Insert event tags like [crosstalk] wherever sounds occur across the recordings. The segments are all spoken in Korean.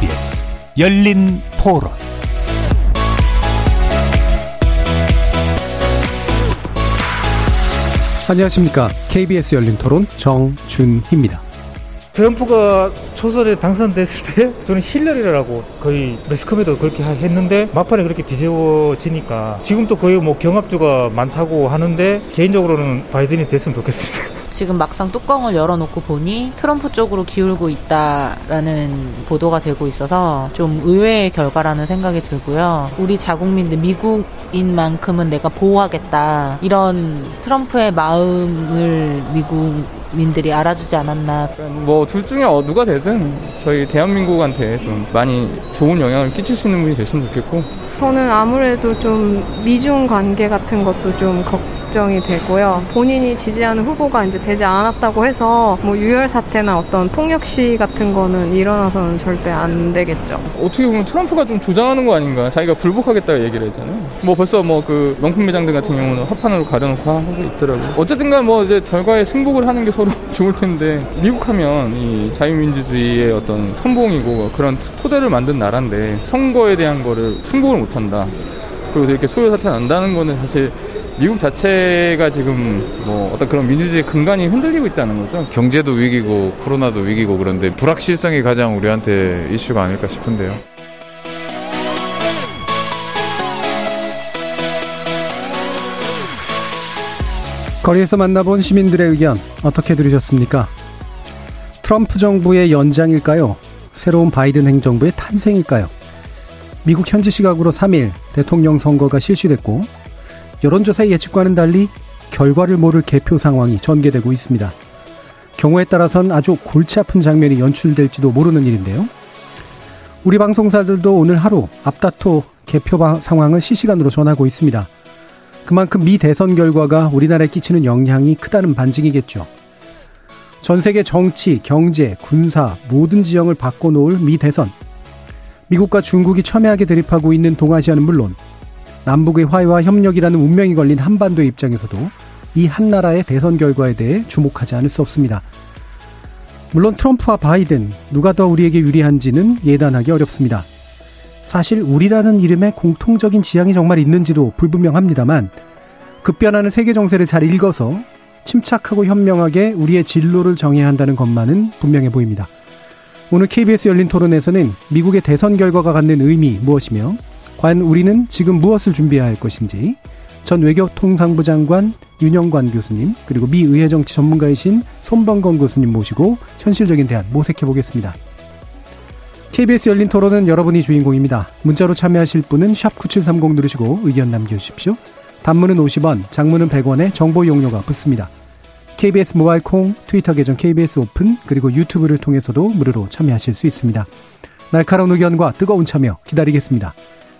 KBS 열린 토론 안녕하십니까. KBS 열린 토론 정준희입니다. 트럼프가 초선에 당선됐을 때 저는 힐러리라고 거의 매스컴에도 그렇게 했는데 막판에 그렇게 뒤집어지니까 지금 또 거의 뭐 경합주가 많다고 하는데 개인적으로는 바이든이 됐으면 좋겠습니다. 지금 막상 뚜껑을 열어놓고 보니 트럼프 쪽으로 기울고 있다라는 보도가 되고 있어서 좀 의외의 결과라는 생각이 들고요. 우리 자국민들 미국인만큼은 내가 보호하겠다 이런 트럼프의 마음을 미국 민들이 알아주지 않았나. 뭐 둘 중에 어, 누가 되든 저희 대한민국한테 좀 많이 좋은 영향을 끼칠 수 있는 분이 됐으면 좋겠고. 저는 아무래도 좀 미중 관계 같은 것도 좀 걱 정이 되고요. 본인이 지지하는 후보가 이제 되지 않았다고 해서 뭐 유혈 사태나 어떤 폭력 시 같은 거는 일어나서는 절대 안 되겠죠. 어떻게 보면 트럼프가 좀 조장하는 거 아닌가? 자기가 불복하겠다고 얘기를 했잖아요. 뭐 벌써 뭐 그 명품 매장들 같은 경우는 화판으로 가려놓고 하고 있더라고요. 어쨌든간 뭐 이제 결과에 승복을 하는 게 서로 [laughs] 좋을 텐데 미국 하면 이 자유민주주의의 어떤 선봉이고 그런 토대를 만든 나라인데 선거에 대한 거를 승복을 못한다. 그리고 이렇게 소요 사태 난다는 거는 사실 미국 자체가 지금 뭐 어떤 그런 민주주의 근간이 흔들리고 있다는 거죠. 경제도 위기고 코로나도 위기고 그런데 불확실성이 가장 우리한테 이슈가 아닐까 싶은데요. 거리에서 만나본 시민들의 의견 어떻게 들으셨습니까? 트럼프 정부의 연장일까요? 새로운 바이든 행정부의 탄생일까요? 미국 현지 시각으로 3일 대통령 선거가 실시됐고 여론조사의 예측과는 달리 결과를 모를 개표 상황이 전개되고 있습니다. 경우에 따라선 아주 골치 아픈 장면이 연출될지도 모르는 일인데요. 우리 방송사들도 오늘 하루 앞다퉈 개표 상황을 실시간으로 전하고 있습니다. 그만큼 미 대선 결과가 우리나라에 끼치는 영향이 크다는 반증이겠죠. 전 세계 정치, 경제, 군사 모든 지형을 바꿔놓을 미 대선. 미국과 중국이 첨예하게 대립하고 있는 동아시아는 물론 남북의 화해와 협력이라는 운명이 걸린 한반도 입장에서도 이 한 나라의 대선 결과에 대해 주목하지 않을 수 없습니다. 물론 트럼프와 바이든 누가 더 우리에게 유리한지는 예단하기 어렵습니다. 사실 우리라는 이름에 공통적인 지향이 정말 있는지도 불분명합니다만 급변하는 세계 정세를 잘 읽어서 침착하고 현명하게 우리의 진로를 정해야 한다는 것만은 분명해 보입니다. 오늘 KBS 열린 토론에서는 미국의 대선 결과가 갖는 의미 무엇이며 과연 우리는 지금 무엇을 준비해야 할 것인지 전 외교통상부 장관 윤영관 교수님 그리고 미 의회 정치 전문가이신 손범건 교수님 모시고 현실적인 대안 모색해 보겠습니다. KBS 열린 토론은 여러분이 주인공입니다. 문자로 참여하실 분은 9730 누르시고 의견 남겨주십시오. 단문은 50원, 장문은 100원에 정보 용료가 붙습니다. KBS 모바일 콩, 트위터 계정 KBS 오픈, 그리고 유튜브를 통해서도 무료로 참여하실 수 있습니다. 날카로운 의견과 뜨거운 참여 기다리겠습니다.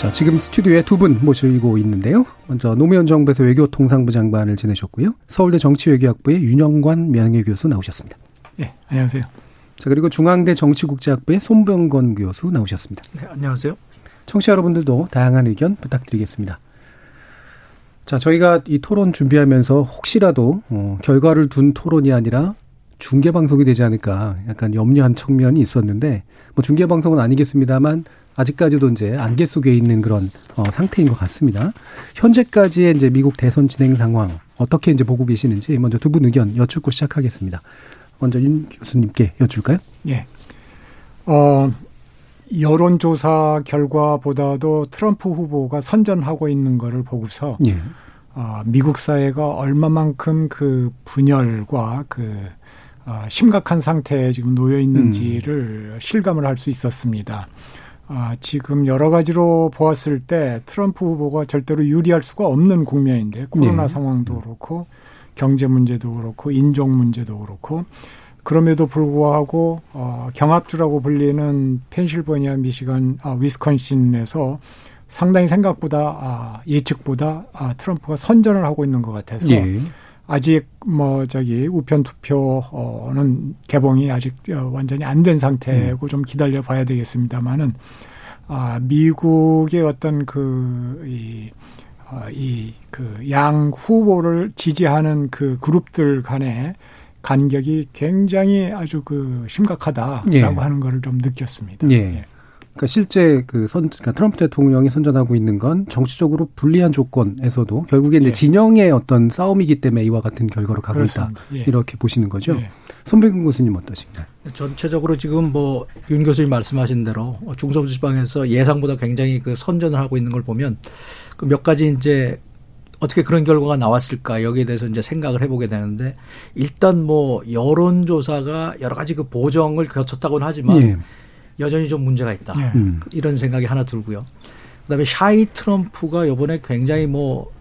자, 지금 스튜디오에 두 분 모시고 있는데요. 먼저 노무현 정부에서 외교통상부 장관을 지내셨고요. 서울대 정치외교학부의 윤영관 명예교수 나오셨습니다. 네, 안녕하세요. 자, 그리고 중앙대 정치국제학부의 손병건 교수 나오셨습니다. 네, 안녕하세요. 청취자 여러분들도 다양한 의견 부탁드리겠습니다. 자, 저희가 이 토론 준비하면서 혹시라도 어, 결과를 둔 토론이 아니라 중계 방송이 되지 않을까 약간 염려한 측면이 있었는데 뭐 중계 방송은 아니겠습니다만 아직까지도 이제 안개 속에 있는 그런 어, 상태인 것 같습니다. 현재까지의 이제 미국 대선 진행 상황 어떻게 이제 보고 계시는지 먼저 두 분 의견 여쭙고 시작하겠습니다. 먼저 윤 교수님께 여쭐까요? 예. 어, 여론조사 결과보다도 트럼프 후보가 선전하고 있는 거를 보고서 예. 어, 미국 사회가 얼마만큼 그 분열과 그 어, 심각한 상태에 지금 놓여 있는지를 음. 실감을 할 수 있었습니다. 아, 지금 여러 가지로 보았을 때 트럼프 후보가 절대로 유리할 수가 없는 국면인데 코로나 네. 상황도 그렇고 경제 문제도 그렇고 인종 문제도 그렇고 그럼에도 불구하고 어, 경합주라고 불리는 펜실버니아, 미시간, 아, 위스콘신에서 상당히 생각보다 아, 예측보다 아, 트럼프가 선전을 하고 있는 것 같아서 예. 아직 뭐 저기 우편 투표는 개봉이 아직 어, 완전히 안 된 상태고 음. 좀 기다려 봐야 되겠습니다만은 아 미국의 어떤 그이 이그양 어, 후보를 지지하는 그 그룹들 간의 간격이 굉장히 아주 그 심각하다라고 예. 하는 거를 좀 느꼈습니다. 예. 예. 그러니까 실제 그 선, 그러니까 트럼프 대통령이 선전하고 있는 건 정치적으로 불리한 조건에서도 결국에 이제 예. 진영의 어떤 싸움이기 때문에 이와 같은 결과로 가고 그렇습니다. 있다. 예. 이렇게 보시는 거죠. 예. 손백근 교수님 어떠신가요? 전체적으로 지금 뭐 윤 교수님 말씀하신 대로 중서부 지방에서 예상보다 굉장히 그 선전을 하고 있는 걸 보면 그 몇 가지 이제 어떻게 그런 결과가 나왔을까 여기에 대해서 이제 생각을 해보게 되는데 일단 뭐 여론조사가 여러 가지 그 보정을 거쳤다고는 하지만 예. 여전히 좀 문제가 있다. 네. 음. 이런 생각이 하나 들고요. 그다음에 shy 트럼프가 요번에 굉장히 뭐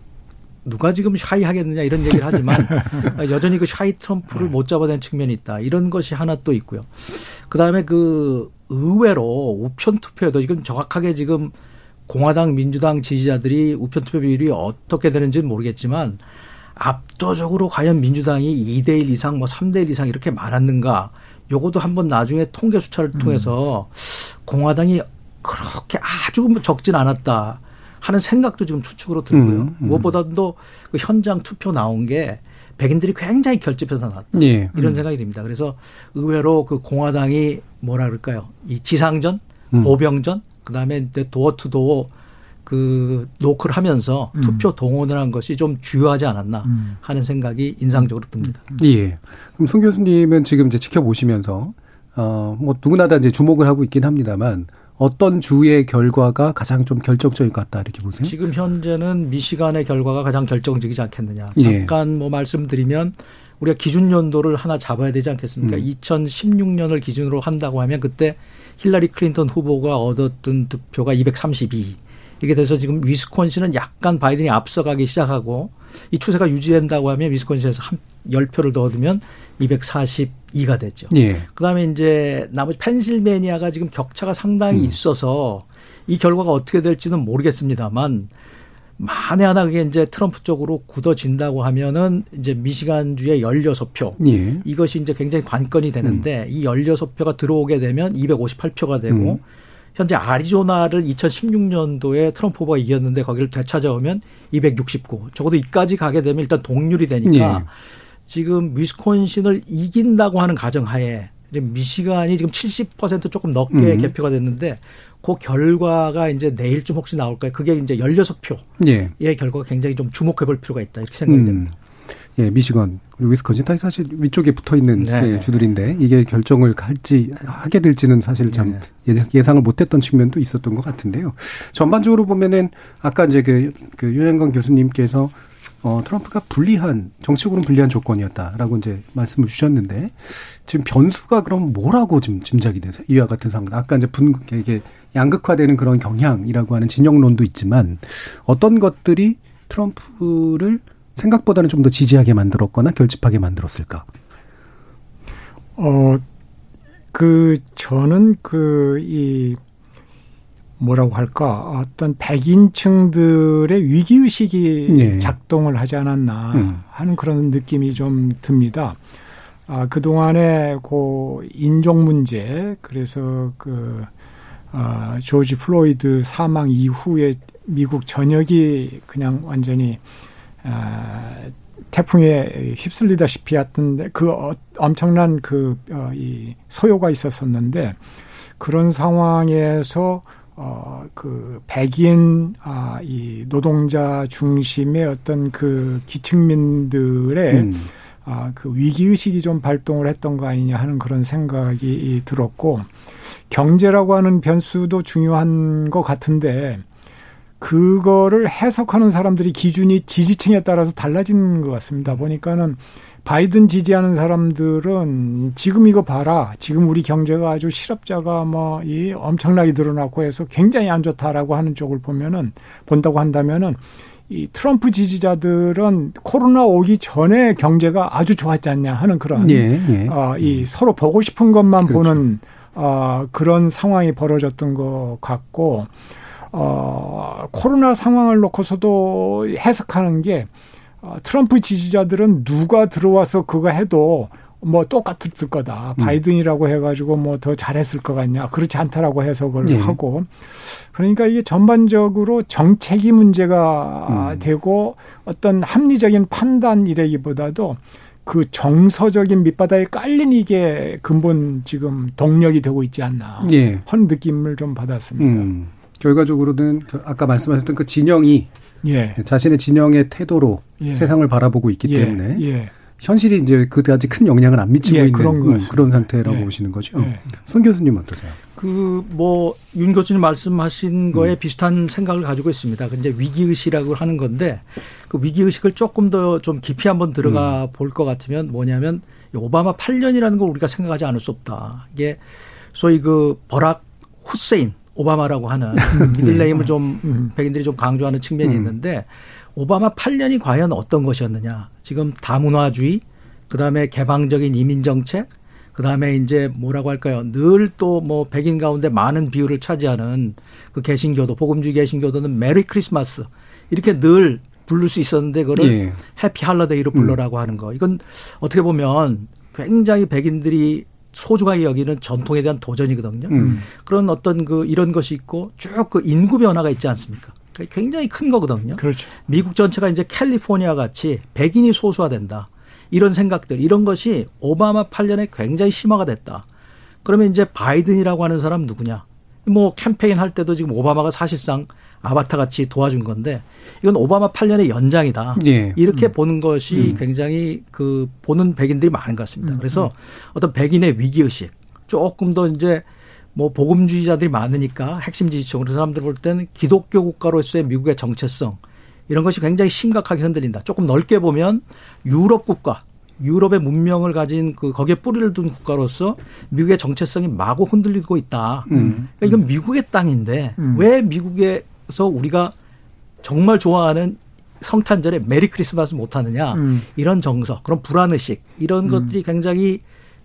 누가 지금 shy 하겠느냐 이런 얘기를 하지만 [laughs] 여전히 그 shy 트럼프를 못 잡아낸 측면이 있다. 이런 것이 하나 또 있고요. 그다음에 그 의외로 우편 투표에도 지금 정확하게 지금 공화당 민주당 지지자들이 우편 투표 비율이 어떻게 되는지는 모르겠지만 압도적으로 과연 민주당이 2대 1 이상 뭐 3대 1 이상 이렇게 많았는가 요것도 한번 나중에 통계 수차를 음. 통해서 음. 공화당이 그렇게 아주 뭐 적진 않았다 하는 생각도 지금 추측으로 들고요. 음, 음. 무엇보다도 그 현장 투표 나온 게 백인들이 굉장히 결집해서 나왔다. 예. 이런 음. 생각이 듭니다. 그래서 의외로 그 공화당이 뭐라 그럴까요? 이 지상전, 음. 보병전, 그 다음에 이제 도어 투 도어 그 노크를 하면서 음. 투표 동원을 한 것이 좀 주효하지 않았나 음. 하는 생각이 인상적으로 듭니다. 예. 그럼 손 교수님은 지금 이제 지켜보시면서 어뭐 누구나 다 이제 주목을 하고 있긴 합니다만 어떤 주의 결과가 가장 좀 결정적인 것 같다 이렇게 보세요? 지금 현재는 미시간의 결과가 가장 결정적이지 않겠느냐. 예. 잠깐 예. 뭐 말씀드리면 우리가 기준 연도를 하나 잡아야 되지 않겠습니까? 음. 2016년을 기준으로 한다고 하면 그때 힐러리 클린턴 후보가 얻었던 득표가 232. 이렇게 돼서 지금 위스콘신은 약간 바이든이 앞서가기 시작하고 이 추세가 유지된다고 하면 위스콘신에서 한 10표를 더 얻으면 242가 됐죠. 예. 그다음에 이제 나머지 펜실베니아가 지금 격차가 상당히 음. 있어서 이 결과가 어떻게 될지는 모르겠습니다만 만에 하나 그게 이제 트럼프 쪽으로 굳어진다고 하면은 이제 미시간주의 16표. 예. 이것이 이제 굉장히 관건이 되는데 음. 이 16표가 들어오게 되면 258표가 되고 음. 현재 아리조나를 2016년도에 트럼프 후보가 이겼는데 거기를 되찾아오면 269. 적어도 이까지 가게 되면 일단 동률이 되니까 예. 지금 위스콘신을 이긴다고 하는 가정하에 지금 미시간이 지금 70% 조금 넘게 음. 개표가 됐는데 그 결과가 이제 내일쯤 혹시 나올까요? 그게 이제 16표의 예. 결과가 굉장히 좀 주목해 볼 필요가 있다. 이렇게 생각이 음. 됩니다. 예, 미시건 그리고 위스콘신 다 사실 위쪽에 붙어 있는 네. 예, 주들인데 이게 결정을 할지 하게 될지는 사실 참 네. 예상을 못했던 측면도 있었던 것 같은데요. 전반적으로 보면은 아까 이제 그, 그 유현건 교수님께서 어, 트럼프가 불리한, 정치적으로 불리한 조건이었다라고 이제 말씀을 주셨는데, 지금 변수가 그럼 뭐라고 지금 짐작이 되세요? 이와 같은 상황. 아까 이제 분, 이게 양극화되는 그런 경향이라고 하는 진영론도 있지만, 어떤 것들이 트럼프를 생각보다는 좀 더 지지하게 만들었거나 결집하게 만들었을까? 어, 그, 저는 그, 이, 뭐라고 할까 어떤 백인층들의 위기의식이 네. 작동을 하지 않았나 음. 하는 그런 느낌이 좀 듭니다. 아, 그동안에 그 인종 문제, 그래서 그, 아, 조지 플로이드 사망 이후에 미국 전역이 그냥 완전히 아, 태풍에 휩쓸리다시피 했던데 그 어, 엄청난 그, 어, 이 소요가 있었었는데 그런 상황에서 어, 그, 백인, 아, 이 노동자 중심의 어떤 그 기층민들의 음. 아, 그 위기 의식이 좀 발동을 했던 거 아니냐 하는 그런 생각이 들었고, 경제라고 하는 변수도 중요한 것 같은데, 그거를 해석하는 사람들이 기준이 지지층에 따라서 달라지는 것 같습니다. 보니까는 바이든 지지하는 사람들은 지금 이거 봐라. 지금 우리 경제가 아주 실업자가 뭐 이 엄청나게 늘어났고 해서 굉장히 안 좋다라고 하는 쪽을 보면은 본다고 한다면은 이 트럼프 지지자들은 코로나 오기 전에 경제가 아주 좋았지 않냐 하는 그런 예, 예. 어, 이 서로 보고 싶은 것만 그렇죠. 보는 어, 그런 상황이 벌어졌던 것 같고 어, 코로나 상황을 놓고서도 해석하는 게 어, 트럼프 지지자들은 누가 들어와서 그거 해도 뭐 똑같을 거다. 음. 바이든이라고 해가지고 뭐 더 잘했을 것 같냐. 그렇지 않다라고 해석을 네. 하고. 그러니까 이게 전반적으로 정책이 문제가 음. 되고 어떤 합리적인 판단이라기보다도 그 정서적인 밑바닥에 깔린 이게 근본 지금 동력이 되고 있지 않나 예. 하는 느낌을 좀 받았습니다. 음. 결과적으로는 그 아까 말씀하셨던 그 진영이 예. 자신의 진영의 태도로 예. 세상을 바라보고 있기 예. 때문에 예. 현실이 이제 그다지 큰 영향을 안 미치고 예, 있는 그런, 음, 그런 상태라고 예. 보시는 거죠. 예. 손 교수님 어떠세요? 그 뭐 윤 교수님 말씀하신 거에 음. 비슷한 생각을 가지고 있습니다. 이제 위기 의식이라고 하는 건데 그 위기 의식을 조금 더 좀 깊이 한번 들어가 음. 볼것 같으면 뭐냐면 오바마 8년이라는 걸 우리가 생각하지 않을 수 없다. 이게 소위 그 버락 후세인 오바마라고 하는 [laughs] 미들네임을 좀 음. 백인들이 좀 강조하는 측면이 음. 있는데 오바마 8년이 과연 어떤 것이었느냐. 지금 다문화주의, 그 다음에 개방적인 이민 정책, 그 다음에 이제 뭐라고 할까요. 늘 또 뭐 백인 가운데 많은 비율을 차지하는 그 개신교도, 복음주의 개신교도는 메리 크리스마스. 이렇게 늘 부를 수 있었는데 그거를 예. 해피 할러데이로 불러라고 음. 하는 거. 이건 어떻게 보면 굉장히 백인들이 소중하게 여기는 전통에 대한 도전이거든요. 음. 그런 어떤 그 이런 것이 있고 쭉 그 인구 변화가 있지 않습니까? 굉장히 큰 거거든요. 그렇죠. 미국 전체가 이제 캘리포니아 같이 백인이 소수화된다. 이런 생각들, 이런 것이 오바마 8년에 굉장히 심화가 됐다. 그러면 이제 바이든이라고 하는 사람 누구냐? 뭐 캠페인 할 때도 지금 오바마가 사실상 아바타 같이 도와준 건데 이건 오바마 8년의 연장이다. 예. 이렇게 음. 보는 것이 음. 굉장히 그 보는 백인들이 많은 것 같습니다. 음. 그래서 음. 어떤 백인의 위기 의식 조금 더 이제 뭐 복음주의자들이 많으니까 핵심 지지층으로 사람들 볼 때는 기독교 국가로서의 미국의 정체성 이런 것이 굉장히 심각하게 흔들린다. 조금 넓게 보면 유럽 국가, 유럽의 문명을 가진 그 거기에 뿌리를 둔 국가로서 미국의 정체성이 마구 흔들리고 있다. 음. 그러니까 이건 미국의 땅인데 음. 왜 미국 에서 우리가 정말 좋아하는 성탄절에 메리 크리스마스 못하느냐 음. 이런 정서, 그런 불안의식 이런 음. 것들이 굉장히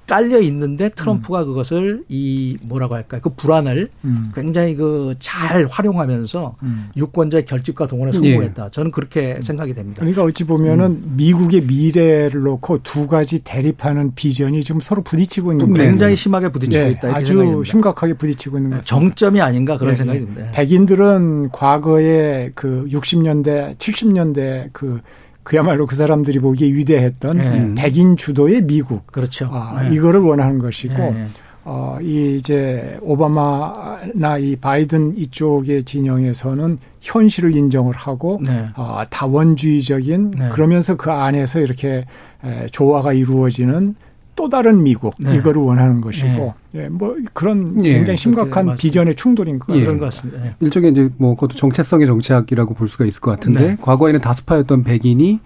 깔려 있는데 트럼프가 음. 그것을 이 뭐라고 할까요? 그 불안을 음. 굉장히 그 잘 활용하면서 음. 유권자의 결집과 동원에 성공했다. 예. 저는 그렇게 생각이 됩니다. 그러니까 어찌 보면은 음. 미국의 미래를 놓고 두 가지 대립하는 비전이 지금 서로 부딪히고 있는 거예요. 굉장히 심하게 부딪히고 네. 있다. 아주 심각하게 부딪히고 있는 거죠. 정점이 아닌가 그런 네. 생각이 듭니다. 백인들은 과거에 그 60년대, 70년대 그 그야말로 그 사람들이 보기에 위대했던 네. 백인 주도의 미국. 그렇죠. 아, 네. 이거를 원하는 것이고, 네. 어, 이 이제 오바마나 이 바이든 이쪽의 진영에서는 현실을 인정을 하고, 네. 어, 다원주의적인 네. 그러면서 그 안에서 이렇게 에, 조화가 이루어지는 또 다른 미국 네. 이거를 원하는 것이고 네. 예, 뭐 그런 예, 굉장히 심각한 비전의 충돌인 것 예. 같습니다. 예. 일종의 이제 뭐 그것도 정체성의 정치학이라고 볼 수가 있을 것 같은데 네. 과거에는 다수파였던 백인이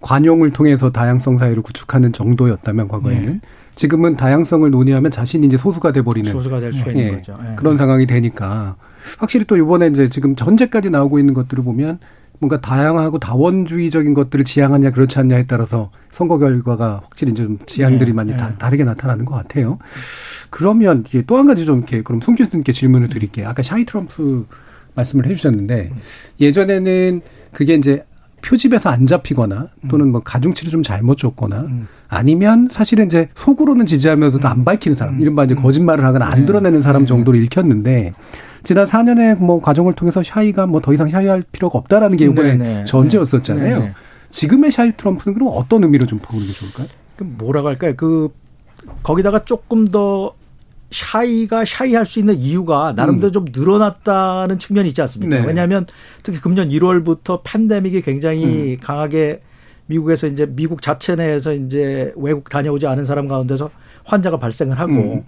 관용을 통해서 다양성 사회를 구축하는 정도였다면 과거에는 네. 지금은 다양성을 논의하면 자신이 이제 소수가 돼 버리는 소수가 될 수가 있는 거죠. 예. 그런 상황이 되니까 확실히 또 이번에 이제 지금 전제까지 나오고 있는 것들을 보면 뭔가 다양하고 다원주의적인 것들을 지향하냐 그렇지 않냐에 따라서 선거 결과가 확실히 좀 지향들이 네, 많이 네. 다, 다르게 나타나는 것 같아요. 그러면 이게 또 한 가지 좀 이렇게 그럼 송 교수님께 질문을 드릴게요. 아까 샤이 트럼프 말씀을 해주셨는데 예전에는 그게 이제 표집에서 안 잡히거나 또는 뭐 가중치를 좀 잘못 줬거나 음. 아니면 사실은 이제 속으로는 지지하면서도 안 밝히는 사람, 음. 이른바 이제 거짓말을 하거나 안 네. 드러내는 사람 정도로 읽혔는데 지난 4년의 뭐 과정을 통해서 샤이가 뭐 더 이상 샤이할 필요가 없다라는 게 이번에 네네. 전제였었잖아요. 네네. 지금의 샤이 트럼프는 그럼 어떤 의미로 좀 보는 게 좋을까요? 그 뭐라고 할까요? 그 거기다가 조금 더 샤이가 샤이할 수 있는 이유가 나름대로 음. 좀 늘어났다는 측면이 있지 않습니까? 네. 왜냐하면 특히 금년 1월부터 팬데믹이 굉장히 음. 강하게 미국에서 이제 미국 자체 내에서 이제 외국 다녀오지 않은 사람 가운데서 환자가 발생을 하고 음.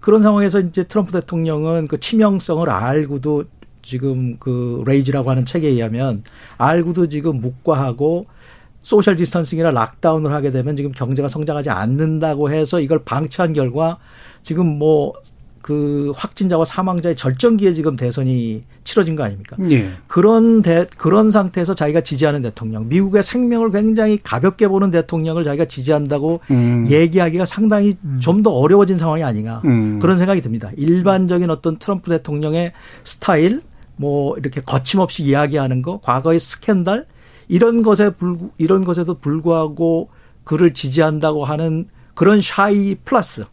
그런 상황에서 이제 트럼프 대통령은 그 치명성을 알고도 지금 그 Rage라고 하는 책에 의하면 알고도 지금 묵과하고 social distancing이나 lockdown을 하게 되면 지금 경제가 성장하지 않는다고 해서 이걸 방치한 결과 지금 뭐 그 확진자와 사망자의 절정기에 지금 대선이 치러진 거 아닙니까? 예. 그런 대, 그런 상태에서 자기가 지지하는 대통령, 미국의 생명을 굉장히 가볍게 보는 대통령을 자기가 지지한다고 음. 얘기하기가 상당히 좀더 어려워진 상황이 아닌가 음. 그런 생각이 듭니다. 일반적인 어떤 트럼프 대통령의 스타일, 뭐 이렇게 거침없이 이야기하는 거, 과거의 스캔들 이런 것에 불 이런 것에도 불구하고 그를 지지한다고 하는 그런 shy 플러스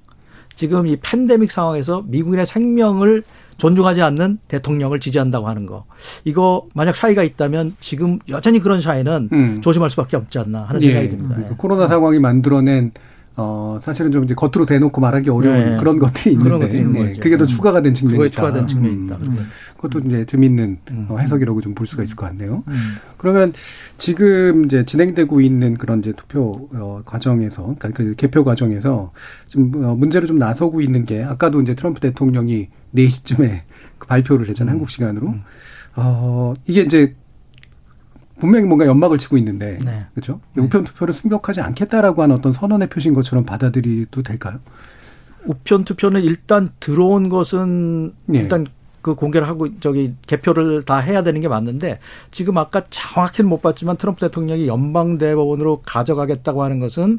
지금 이 팬데믹 상황에서 미국인의 생명을 존중하지 않는 대통령을 지지한다고 하는 거. 이거 만약 shy가 있다면 지금 여전히 그런 shy는 음. 조심할 수밖에 없지 않나 하는 예. 생각이 듭니다. 그러니까 코로나 상황이 만들어낸 어 사실은 좀 이제 겉으로 대놓고 말하기 어려운 예. 그런 것들이 있는데 그런 것들이 있는 예. 거죠. 그게 더 추가가 된 측면이 그거에 있다. 추가된 측면이 음. 있다. 음. 그것도 이제 재밌는 어, 해석이라고 좀 볼 수가 있을 것 같네요. 음. 그러면 지금 이제 진행되고 있는 그런 이제 투표 어, 과정에서, 그러니까 그 개표 과정에서 좀 어, 문제로 좀 나서고 있는 게 아까도 이제 트럼프 대통령이 4시쯤에 그 발표를 했잖아요. 한국 시간으로. 어, 이게 이제 분명히 뭔가 연막을 치고 있는데, 네. 그렇죠? 우편 투표를 승격하지 않겠다라고 하는 어떤 선언의 표시인 것처럼 받아들이도 될까요? 우편 투표는 일단 들어온 것은 예. 일단 그 공개를 하고 저기 개표를 다 해야 되는 게 맞는데 지금 아까 정확히는 못 봤지만 트럼프 대통령이 연방 대법원으로 가져가겠다고 하는 것은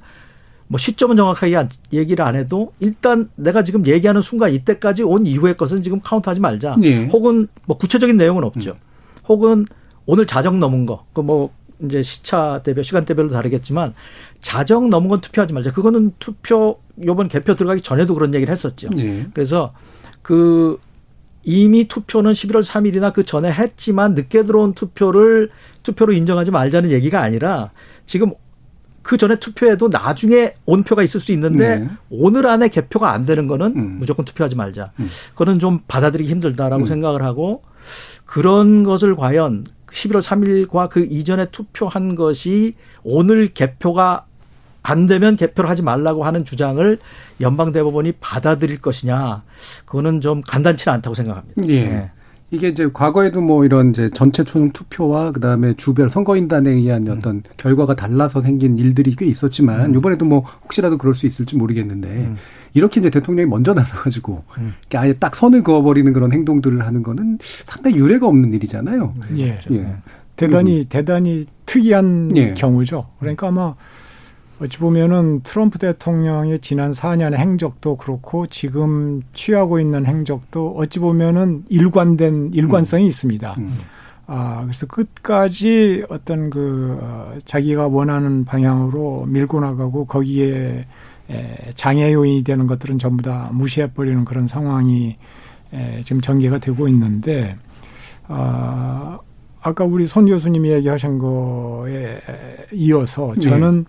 뭐 시점은 정확하게 안- 얘기를 안 해도 일단 내가 지금 얘기하는 순간 이때까지 온 이후의 것은 지금 카운트하지 말자. 예. 혹은 뭐 구체적인 내용은 없죠. 혹은 오늘 자정 넘은 거, 그 뭐 이제 시차 대별 시간대별로 다르겠지만 자정 넘은 건 투표하지 말자. 그거는 투표 요번 개표 들어가기 전에도 그런 얘기를 했었죠. 예. 그래서 그 이미 투표는 11월 3일이나 그 전에 했지만 늦게 들어온 투표를 투표로 인정하지 말자는 얘기가 아니라 지금 그 전에 투표해도 나중에 온 표가 있을 수 있는데 네. 오늘 안에 개표가 안 되는 거는 음. 무조건 투표하지 말자. 음. 그거는 좀 받아들이기 힘들다라고 음. 생각을 하고 그런 것을 과연 11월 3일과 그 이전에 투표한 것이 오늘 개표가 안 되면 개표를 하지 말라고 하는 주장을 연방 대법원이 받아들일 것이냐. 그거는 좀 간단치 는 않다고 생각합니다. 예. 네. 이게 이제 과거에도 뭐 이런 이제 전체 총 투표와 그다음에 주별 선거인단에 의한 음. 어떤 결과가 달라서 생긴 일들이 꽤 있었지만 이번에도 뭐 혹시라도 그럴 수 있을지 모르겠는데 음. 이렇게 이제 대통령이 먼저 나서가지고 이렇게 아예 딱 선을 그어버리는 그런 행동들을 하는 거는 상당히 유례가 없는 일이잖아요. 예. 예. 대단히 대단히 특이한 예. 경우죠. 그러니까 아마 어찌 보면은 트럼프 대통령의 지난 4년의 행적도 그렇고 지금 취하고 있는 행적도 어찌 보면은 일관된 일관성이 있습니다. 음. 아, 그래서 끝까지 어떤 그, 어, 자기가 원하는 방향으로 밀고 나가고 거기에 에, 장애 요인이 되는 것들은 전부 다 무시해 버리는 그런 상황이 에, 지금 전개가 되고 있는데, 아, 아까 우리 손 교수님이 얘기하신 거에 이어서 저는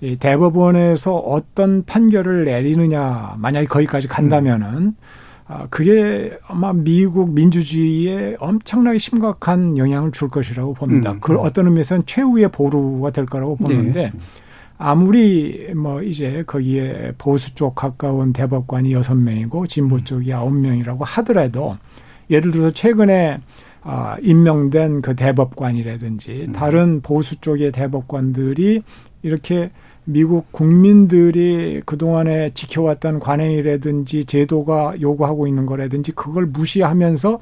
이 대법원에서 어떤 판결을 내리느냐, 만약에 거기까지 간다면은, 아, 그게 아마 미국 민주주의에 엄청나게 심각한 영향을 줄 것이라고 봅니다. 음. 그 어떤 의미에서는 최후의 보루가 될 거라고 보는데, 아무리 뭐 이제 거기에 보수 쪽 가까운 대법관이 여섯 명이고 진보 쪽이 아홉 명이라고 하더라도 예를 들어서 최근에 아, 임명된 그 대법관이라든지 다른 보수 쪽의 대법관들이 이렇게 미국 국민들이 그동안에 지켜왔던 관행이라든지 제도가 요구하고 있는 거라든지 그걸 무시하면서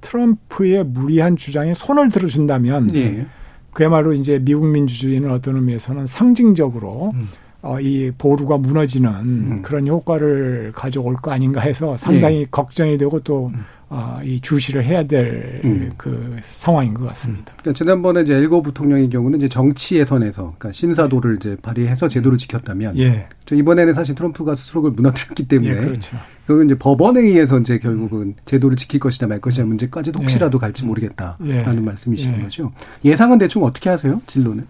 트럼프의 무리한 주장에 손을 들어준다면 예. 그야말로 이제 미국 민주주의는 어떤 의미에서는 상징적으로 음. 어, 이 보루가 무너지는 그런 효과를 가져올 거 아닌가 해서 상당히 걱정이 되고 또 어, 이 주시를 해야 될 음. 그 상황인 것 같습니다. 그러니까 지난번에 이제 엘거 부통령의 경우는 이제 정치의 선에서 그러니까 신사도를 이제 발휘해서 제도를 지켰다면 예. 저 이번에는 사실 트럼프가 스스로 그걸 무너뜨렸기 때문에 예, 그렇죠. 그건 이제 법원에 의해서 이제 결국은 제도를 지킬 것이냐 말 것이냐 문제까지도 예. 혹시라도 갈지 모르겠다라는 예. 말씀이신 예. 거죠. 예상은 대충 어떻게 하세요? 진로는?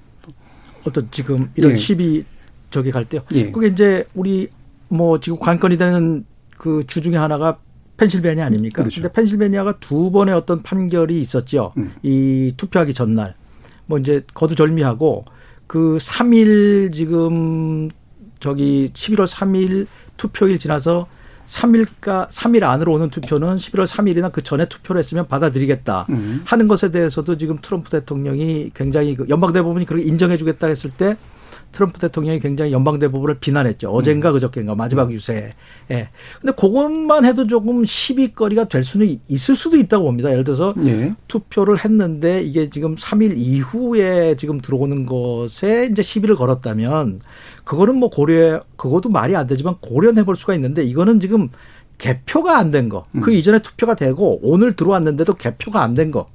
어떤 지금 이런 예. 시비 저기 갈 때요. 예. 그게 이제 우리 뭐 지금 관건이 되는 그 주 중에 하나가 펜실베니아 아닙니까? 그렇죠. 근데 펜실베니아가 두 번의 어떤 판결이 있었죠. 음. 이 투표하기 전날. 뭐 이제 거두절미하고 그 3일 지금 저기 11월 3일 투표일 지나서 3일가 3일 안으로 오는 투표는 11월 3일이나 그 전에 투표를 했으면 받아들이겠다 음. 하는 것에 대해서도 지금 트럼프 대통령이 굉장히 그 연방 대법원이 그렇게 인정해 주겠다 했을 때 트럼프 대통령이 굉장히 연방 대법원을 비난했죠. 어젠가 음. 그저께인가 마지막 음. 유세에. 예. 근데 그것만 해도 조금 시비거리가 될 수는 있을 수도 있다고 봅니다. 예를 들어서 예. 투표를 했는데 이게 지금 3일 이후에 지금 들어오는 것에 이제 시비를 걸었다면 그거는 뭐 고려 그것도 말이 안 되지만 고려해 볼 수가 있는데 이거는 지금 개표가 안 된 거. 그 음. 이전에 투표가 되고 오늘 들어왔는데도 개표가 안 된 거.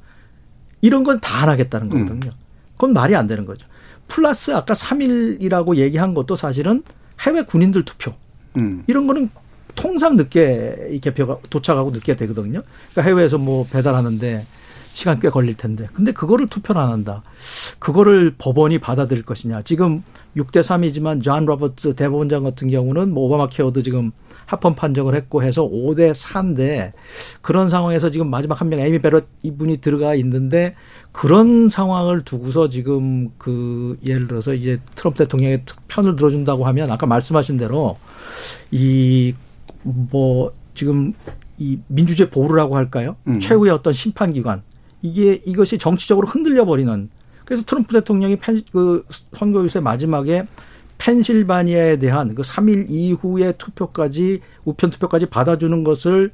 이런 건 다 안 하겠다는 음. 거거든요. 그건 말이 안 되는 거죠. 플러스 아까 3일이라고 얘기한 것도 사실은 해외 군인들 투표. 음. 이런 거는 통상 늦게 이 개표가 도착하고 늦게 되거든요. 그러니까 해외에서 뭐 배달하는데 시간 꽤 걸릴 텐데. 근데 그거를 투표를 안 한다. 그거를 법원이 받아들일 것이냐. 지금 6대 3이지만 존 로버츠 대법원장 같은 경우는 뭐 오바마 케어도 지금 합헌 판정을 했고 해서 5대 4인데 그런 상황에서 지금 마지막 한 명 에미 베럿 이분이 들어가 있는데 그런 상황을 두고서 지금 그 예를 들어서 이제 트럼프 대통령의 편을 들어준다고 하면 아까 말씀하신 대로 이 뭐 지금 이 민주주의 보루라고 할까요? 음. 최후의 어떤 심판기관 이게 이것이 정치적으로 흔들려 버리는 그래서 트럼프 대통령이 펜, 그 선거 유세 마지막에 펜실바니아에 대한 그 3일 이후의 투표까지 우편 투표까지 받아주는 것을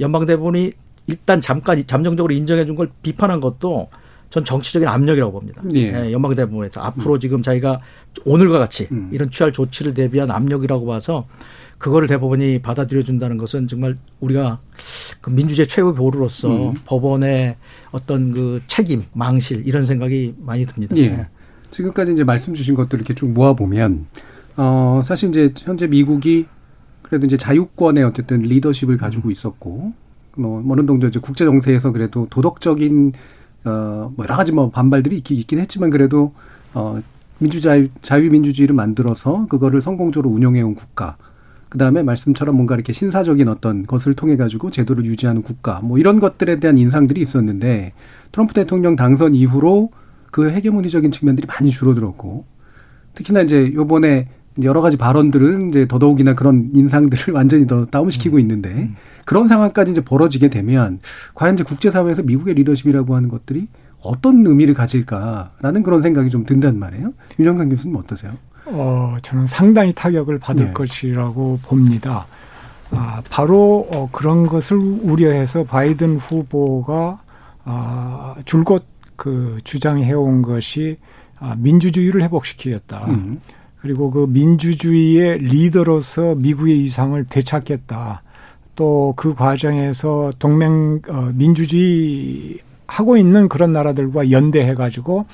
연방대법원이 일단 잠깐 잠정적으로 인정해 준 걸 비판한 것도 전 정치적인 압력이라고 봅니다. 예. 네, 연방대법원에서 앞으로 음. 지금 자기가 오늘과 같이 음. 이런 취할 조치를 대비한 압력이라고 봐서 그거를 대법원이 받아들여 준다는 것은 정말 우리가 그 민주주의 최고 보루로서 음. 법원의 어떤 그 책임, 망실 이런 생각이 많이 듭니다. 예. 네. 지금까지 이제 말씀 주신 것들 이렇게 쭉 모아 보면, 어, 사실 이제 현재 미국이 그래도 이제 자유권의 어쨌든 리더십을 가지고 있었고, 뭐, 어느 정도 이제 국제 정세에서 그래도 도덕적인, 어, 뭐 여러 가지 뭐 반발들이 있긴, 있긴 했지만 그래도, 어, 민주자유, 자유민주주의를 만들어서 그거를 성공적으로 운영해 온 국가. 그 다음에 말씀처럼 뭔가 이렇게 신사적인 어떤 것을 통해 가지고 제도를 유지하는 국가. 뭐 이런 것들에 대한 인상들이 있었는데 트럼프 대통령 당선 이후로 그 헤게모니적인 측면들이 많이 줄어들었고 특히나 이제 요번에 여러 가지 발언들은 이제 더더욱이나 그런 인상들을 [laughs] 완전히 더 다운시키고 음. 있는데 음. 그런 상황까지 이제 벌어지게 되면 과연 이제 국제사회에서 미국의 리더십이라고 하는 것들이 어떤 의미를 가질까라는 그런 생각이 좀 든단 말이에요. 윤정강 교수님 어떠세요? 어, 저는 상당히 타격을 받을 네. 것이라고 봅니다. 아, 바로 어, 그런 것을 우려해서 바이든 후보가 아, 줄곧 그 주장해온 것이 아, 민주주의를 회복시키겠다. 음. 그리고 그 민주주의의 리더로서 미국의 위상을 되찾겠다. 또 그 과정에서 동맹 어, 민주주의 하고 있는 그런 나라들과 연대해 가지고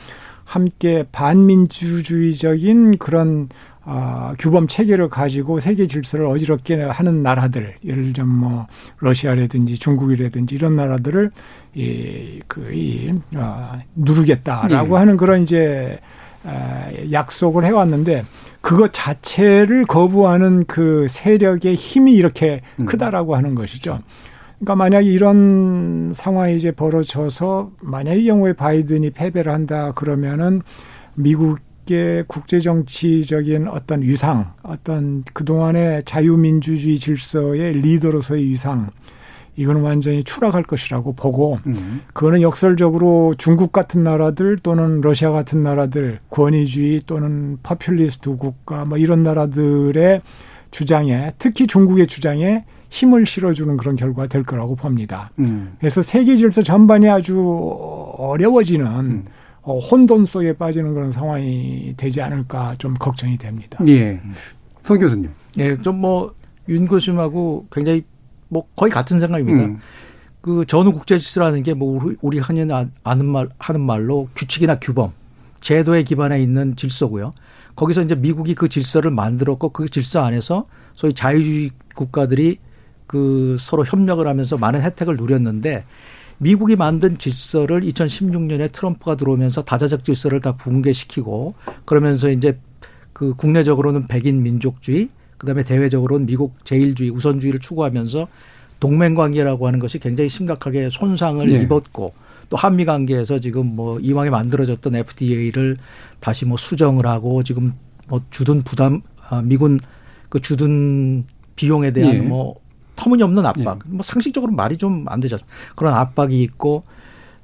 함께 반민주주의적인 그런 아, 규범 체계를 가지고 세계 질서를 어지럽게 하는 나라들, 예를 들면 뭐 러시아라든지 중국이라든지 이런 나라들을 이, 그, 이, 아, 누르겠다라고 네. 하는 그런 이제 아, 약속을 해왔는데 그것 자체를 거부하는 그 세력의 힘이 이렇게 음. 크다라고 하는 것이죠. 그러니까 만약에 이런 상황이 이제 벌어져서 만약 이 경우에 바이든이 패배를 한다 그러면은 미국 의 국제 정치적인 어떤 위상, 어떤 그동안의 자유민주주의 질서의 리더로서의 위상 이거는 완전히 추락할 것이라고 보고 음. 그거는 역설적으로 중국 같은 나라들 또는 러시아 같은 나라들 권위주의 또는 퍼퓰리스트 국가 뭐 이런 나라들의 주장에 특히 중국의 주장에 힘을 실어주는 그런 결과가 될 거라고 봅니다. 음. 그래서 세계 질서 전반이 아주 어려워지는 음. 어, 혼돈 속에 빠지는 그런 상황이 되지 않을까 좀 걱정이 됩니다. 예. 송 교수님. 예, 좀 뭐 윤 교수님하고 굉장히 뭐 거의 같은 생각입니다. 음. 그 전후 국제 질서라는 게 뭐 우리 흔히 아는 말 하는 말로 규칙이나 규범, 제도에 기반해 있는 질서고요. 거기서 이제 미국이 그 질서를 만들었고 그 질서 안에서 소위 자유주의 국가들이 그 서로 협력을 하면서 많은 혜택을 누렸는데 미국이 만든 질서를 2016년에 트럼프가 들어오면서 다자적 질서를 다 붕괴시키고 그러면서 이제 그 국내적으로는 백인 민족주의 그다음에 대외적으로는 미국 제일주의 우선주의를 추구하면서 동맹 관계라고 하는 것이 굉장히 심각하게 손상을 네. 입었고 또 한미 관계에서 지금 뭐 이왕에 만들어졌던 FDA를 다시 뭐 수정을 하고 지금 뭐 주둔 부담 아 미군 그 주둔 비용에 대한 예. 뭐 터무니없는 압박. 예. 뭐 상식적으로 말이 좀 안 되죠. 그런 압박이 있고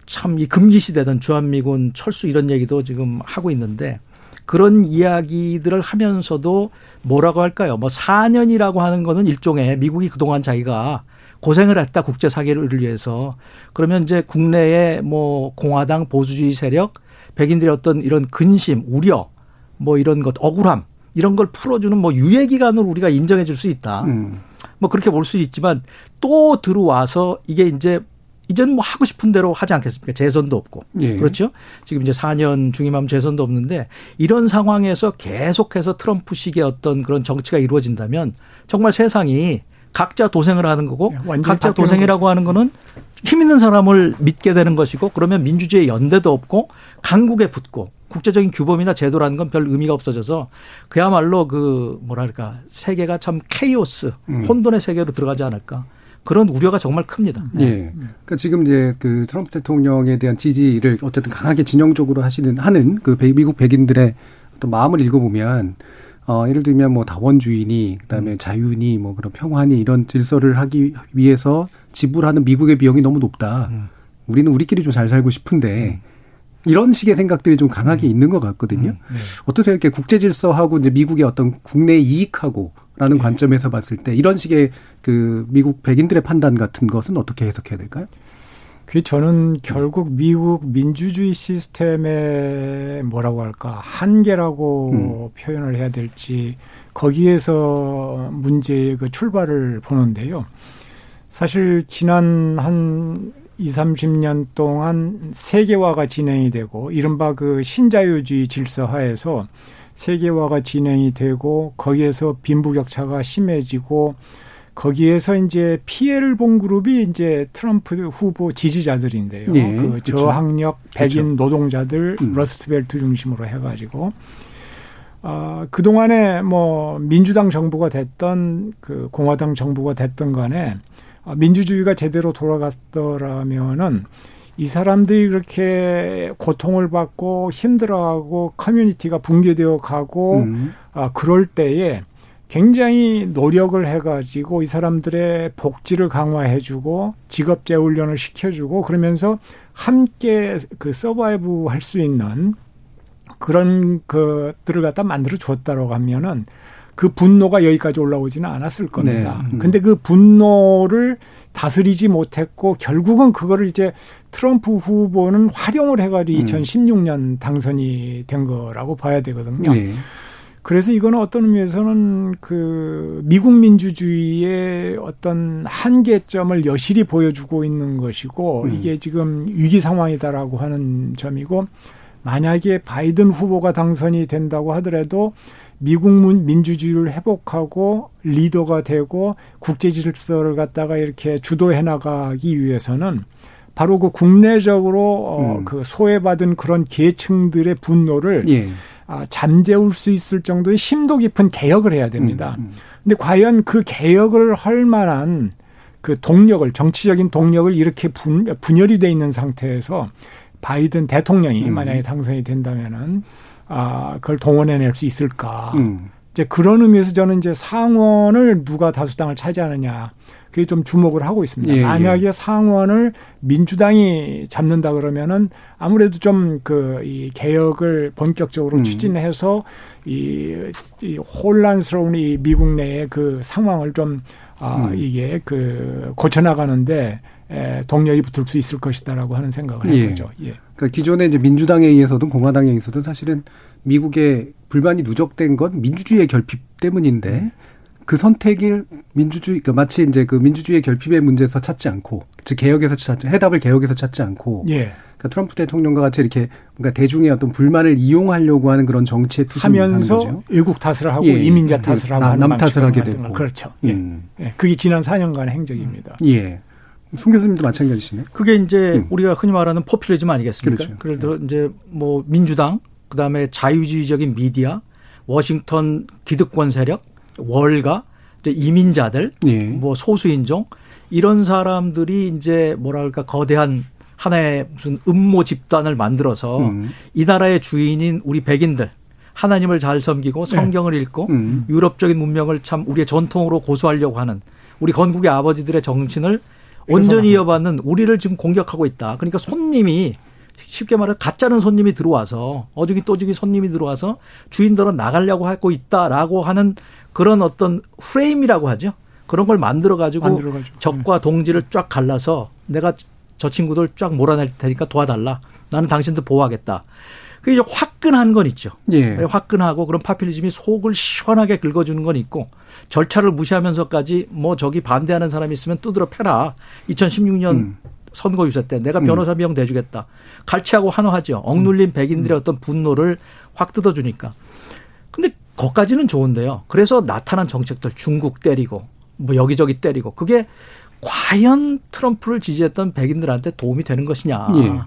참 이 금기 시대던 주한미군 철수 이런 얘기도 지금 하고 있는데 그런 이야기들을 하면서도 뭐라고 할까요? 뭐 4년이라고 하는 거는 일종의 미국이 그동안 자기가 고생을 했다 국제 사계를 위해서 그러면 이제 국내에 뭐 공화당 보수주의 세력 백인들의 어떤 이런 근심 우려 뭐 이런 것 억울함 이런 걸 풀어주는 뭐 유예 기간으로 우리가 인정해 줄 수 있다. 음. 뭐 그렇게 볼 수 있지만 또 들어와서 이게 이제 이제는 뭐 하고 싶은 대로 하지 않겠습니까? 재선도 없고. 예. 그렇죠? 지금 이제 4년 중임하면 재선도 없는데 이런 상황에서 계속해서 트럼프식의 어떤 그런 정치가 이루어진다면 정말 세상이 각자 도생을 하는 거고 네, 각자 도생이라고 거죠. 하는 거는 힘 있는 사람을 믿게 되는 것이고 그러면 민주주의 연대도 없고 강국에 붙고 국제적인 규범이나 제도라는 건 별 의미가 없어져서 그야말로 그 뭐랄까 세계가 참 케이오스 음. 혼돈의 세계로 들어가지 않을까 그런 우려가 정말 큽니다. 예. 그러니까 지금 이제 그 트럼프 대통령에 대한 지지를 어쨌든 강하게 진영적으로 하시는 하는 그 미국 백인들의 또 마음을 읽어보면 어, 예를 들면 뭐 다원주의니 그다음에 음. 자유니 뭐 그런 평화니 이런 질서를 하기 위해서 지불하는 미국의 비용이 너무 높다. 음. 우리는 우리끼리 좀 잘 살고 싶은데 음. 이런 식의 생각들이 좀 강하게 음. 있는 것 같거든요. 음. 네. 어떠세요? 이렇게 국제 질서하고 이제 미국의 어떤 국내 이익하고 라는 네. 관점에서 봤을 때 이런 식의 그 미국 백인들의 판단 같은 것은 어떻게 해석해야 될까요? 그 저는 결국 미국 민주주의 시스템의 뭐라고 할까 한계라고 음. 표현을 해야 될지 거기에서 문제의 그 출발을 보는데요. 사실 지난 한 2, 30년 동안 세계화가 진행이 되고 이른바 그 신자유주의 질서 하에서 세계화가 진행이 되고 거기에서 빈부격차가 심해지고 거기에서 이제 피해를 본 그룹이 이제 트럼프 후보 지지자들인데요. 예, 그 그렇죠. 저학력 백인 그렇죠. 노동자들 음. 러스트벨트 중심으로 해가지고 어, 그동안에 뭐 민주당 정부가 됐던 그 공화당 정부가 됐던 간에 어, 민주주의가 제대로 돌아갔더라면은 이 사람들이 그렇게 고통을 받고 힘들어하고 커뮤니티가 붕괴되어 가고 음. 아, 그럴 때에 굉장히 노력을 해가지고 이 사람들의 복지를 강화해주고 직업 재훈련을 시켜주고 그러면서 함께 그 서바이브 할 수 있는 그런 것들을 갖다 만들어 줬다고 하면은 그 분노가 여기까지 올라오지는 않았을 겁니다. 네. 음. 근데 그 분노를 다스리지 못했고 결국은 그거를 이제 트럼프 후보는 활용을 해가지고 음. 2016년 당선이 된 거라고 봐야 되거든요. 네. 그래서 이거는 어떤 의미에서는 그 미국 민주주의의 어떤 한계점을 여실히 보여주고 있는 것이고 음. 이게 지금 위기 상황이다라고 하는 점이고 만약에 바이든 후보가 당선이 된다고 하더라도 미국 민주주의를 회복하고 리더가 되고 국제 질서를 갖다가 이렇게 주도해 나가기 위해서는 바로 그 국내적으로 어, 음. 그 소외받은 그런 계층들의 분노를 예. 아, 잠재울 수 있을 정도의 심도 깊은 개혁을 해야 됩니다. 음, 음. 근데 과연 그 개혁을 할 만한 그 동력을 정치적인 동력을 이렇게 분, 분열이 돼 있는 상태에서 바이든 대통령이 음. 만약에 당선이 된다면은 아 그걸 동원해낼 수 있을까? 음. 이제 그런 의미에서 저는 이제 상원을 누가 다수당을 차지하느냐 그게 좀 주목을 하고 있습니다. 예, 예. 만약에 예. 상원을 민주당이 잡는다 그러면은 아무래도 좀 그 이 개혁을 본격적으로 음. 추진해서 이, 이 혼란스러운 이 미국 내의 그 상황을 좀 아, 음. 이게 그 고쳐나가는데 에, 동력이 붙을 수 있을 것이다라고 하는 생각을 예. 해보죠. 예. 그러니까 기존에 이제 민주당에 의해서든 공화당에 의해서든 사실은 미국의 불만이 누적된 건 민주주의의 결핍 때문인데 그 선택을 민주주의, 그 마치 이제 그 민주주의 결핍의 문제에서 찾지 않고, 즉 개혁에서 찾지, 해답을 개혁에서 찾지 않고, 예. 그러니까 트럼프 대통령과 같이 이렇게 뭔가 대중의 어떤 불만을 이용하려고 하는 그런 정치에 투신하면서 외국 탓을 하고 예. 이민자 탓을 하고 남 탓을 하게 되고 그렇죠. 예. 음. 예. 그게 지난 4년간의 행적입니다. 예. 송 교수님도 마찬가지시네. 그게 이제 음. 우리가 흔히 말하는 포퓰리즘 아니겠습니까? 그렇죠. 그래서 네. 이제 뭐 민주당, 그다음에 자유주의적인 미디어, 워싱턴 기득권 세력, 월가, 이제 이민자들, 예. 뭐 소수인종 이런 사람들이 이제 뭐랄까 거대한 하나의 무슨 음모 집단을 만들어서 음. 이 나라의 주인인 우리 백인들 하나님을 잘 섬기고 네. 성경을 네. 읽고 음. 유럽적인 문명을 참 우리의 전통으로 고수하려고 하는 우리 건국의 아버지들의 정신을 온전히 이어받는 우리를 지금 공격하고 있다. 그러니까 손님이 쉽게 말해 가짜는 손님이 들어와서 어중이 또중이 손님이 들어와서 주인들은 나가려고 하고 있다라고 하는 그런 어떤 프레임이라고 하죠. 그런 걸 만들어 가지고 적과 동지를 쫙 갈라서 내가 저 친구들 쫙 몰아낼 테니까 도와달라. 나는 당신들 보호하겠다. 그 이제 화끈한 건 있죠. 예. 화끈하고 그런 파퓰리즘이 속을 시원하게 긁어주는 건 있고 절차를 무시하면서까지 뭐 저기 반대하는 사람이 있으면 두드러 패라. 2016년 음. 선거 유세 때 내가 변호사 비용 대주겠다. 갈치하고 환호하죠. 억눌린 백인들의 음. 어떤 분노를 확 뜯어주니까. 근데 거까지는 좋은데요. 그래서 나타난 정책들 중국 때리고 뭐 여기저기 때리고 그게 과연 트럼프를 지지했던 백인들한테 도움이 되는 것이냐. 예.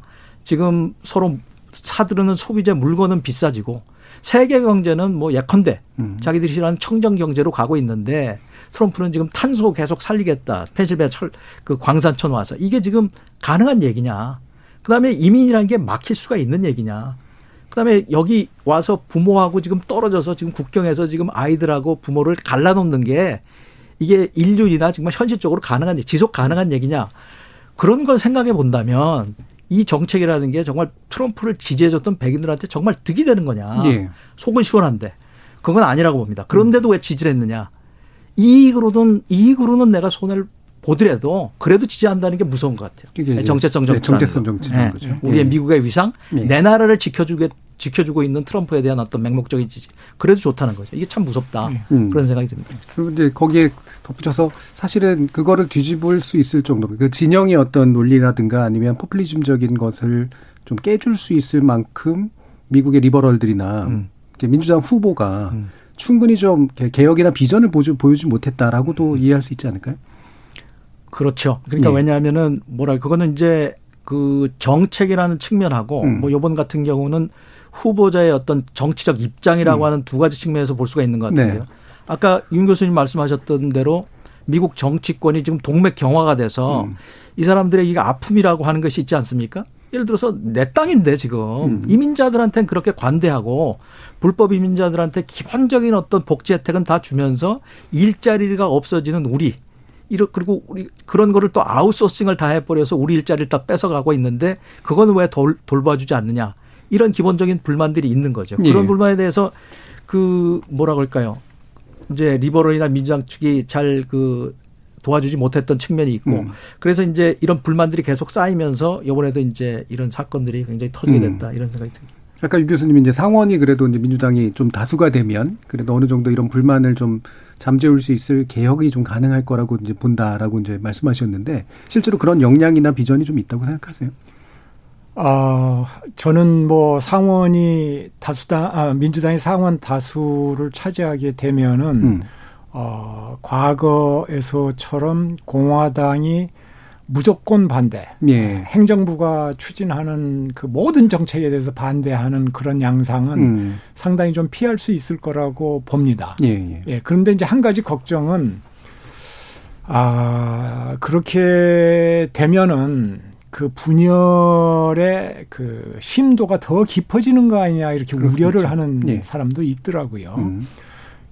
지금 서로 사들르는 소비재 물건은 비싸지고 세계 경제는 뭐 예컨대 음. 자기들이 싫어하는 청정 경제로 가고 있는데 트럼프는 지금 탄소 계속 살리겠다. 펜실베니아 철, 그 광산촌 와서. 이게 지금 가능한 얘기냐. 그 다음에 이민이라는 게 막힐 수가 있는 얘기냐. 그 다음에 여기 와서 부모하고 지금 떨어져서 지금 국경에서 지금 아이들하고 부모를 갈라놓는 게 이게 인륜이나 정말 현실적으로 가능한 지속 가능한 얘기냐 그런 걸 생각해 본다면 이 정책이라는 게 정말 트럼프를 지지해줬던 백인들한테 정말 득이 되는 거냐 네. 속은 시원한데 그건 아니라고 봅니다. 그런데도 왜 지지를 했느냐 이익으로는 이익으로는 내가 손해를 보더라도 그래도 지지한다는 게 무서운 것 같아요. 정체성 정치. 네, 정체성 정치라는 네. 거죠. 우리의 네. 미국의 위상, 네. 내 나라를 지켜주게 지켜주고 있는 트럼프에 대한 어떤 맹목적인 지지. 그래도 좋다는 거죠. 이게 참 무섭다. 네. 음. 그런 생각이 듭니다. 그리고 이제 거기에 덧붙여서 사실은 그거를 뒤집을 수 있을 정도로 그 진영의 어떤 논리라든가 아니면 포퓰리즘적인 것을 좀 깨줄 수 있을 만큼 미국의 리버럴들이나 음. 민주당 후보가 음. 충분히 좀 개혁이나 비전을 보여주지 못했다라고도 음. 이해할 수 있지 않을까요? 그렇죠. 그러니까 예. 왜냐하면은 뭐라 그거는 이제 그 정책이라는 측면하고 음. 뭐 요번 같은 경우는 후보자의 어떤 정치적 입장이라고 음. 하는 두 가지 측면에서 볼 수가 있는 것 같은데요. 네. 아까 윤 교수님 말씀하셨던 대로 미국 정치권이 지금 동맥 경화가 돼서 음. 이 사람들의 이게 아픔이라고 하는 것이 있지 않습니까? 예를 들어서 내 땅인데 지금 음. 이민자들한테는 그렇게 관대하고 불법 이민자들한테 기본적인 어떤 복지 혜택은 다 주면서 일자리가 없어지는 우리 이러 그리고 우리 그런 거를 또 아웃소싱을 다 해버려서 우리 일자리를 다 뺏어가고 있는데 그건 왜 돌, 돌봐주지 않느냐 이런 기본적인 불만들이 있는 거죠. 예. 그런 불만에 대해서 그 뭐라 그럴까요? 이제 liberal이나 민주당 측이 잘 그 도와주지 못했던 측면이 있고 음. 그래서 이제 이런 불만들이 계속 쌓이면서 이번에도 이제 이런 사건들이 굉장히 터지게 음. 됐다 음. 이런 생각이 듭니다. 아까 유 교수님이 이제 상원이 그래도 이제 민주당이 좀 다수가 되면 그래도 어느 정도 이런 불만을 좀 잠재울 수 있을 개혁이 좀 가능할 거라고 이제 본다라고 이제 말씀하셨는데 실제로 그런 역량이나 비전이 좀 있다고 생각하세요? 아, 저는 뭐 상원이 다수당, 아, 민주당이 상원 다수를 차지하게 되면은, 음. 어, 과거에서처럼 공화당이 무조건 반대. 예. 행정부가 추진하는 그 모든 정책에 대해서 반대하는 그런 양상은 음. 상당히 좀 피할 수 있을 거라고 봅니다. 예, 예. 예. 그런데 이제 한 가지 걱정은 아, 그렇게 되면은 그 분열의 그 심도가 더 깊어지는 거 아니냐 이렇게 우려를 하는 예. 사람도 있더라고요. 음.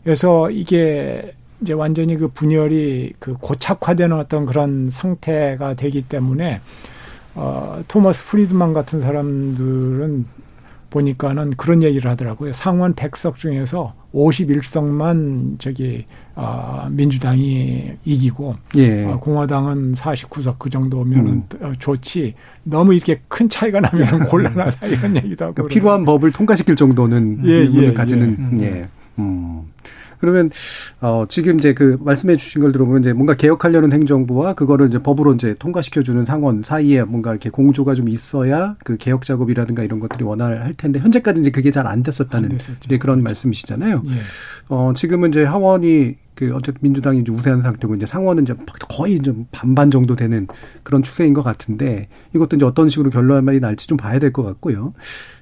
그래서 이게 이제 완전히 그 분열이 그 고착화되는 어떤 그런 상태가 되기 때문에 어 토머스 프리드만 같은 사람들은 보니까는 그런 얘기를 하더라고요. 상원 100석 중에서 51석만 저기 어, 민주당이 이기고 예. 어, 공화당은 49석 그 정도면은 음. 어, 좋지. 너무 이렇게 큰 차이가 나면 [laughs] 곤란하다 이런 얘기도 하고. 그러니까 필요한 법을 통과시킬 정도는 예, 예, 가지는 예. 예. 음. 그러면 어 지금 이제 그 말씀해 주신 걸 들어보면 이제 뭔가 개혁하려는 행정부와 그거를 이제 법으로 이제 통과시켜 주는 상원 사이에 뭔가 이렇게 공조가 좀 있어야 그 개혁 작업이라든가 이런 것들이 원활할 텐데 현재까지 이제 그게 잘 안 됐었다는 이제 그런 말씀이시잖아요. 예. 어 지금은 이제 하원이 그 어쨌든 민주당이 이제 우세한 상태고 이제 상원은 이제 거의 좀 반반 정도 되는 그런 추세인 것 같은데 이것도 이제 어떤 식으로 결론이 날지 좀 봐야 될 것 같고요.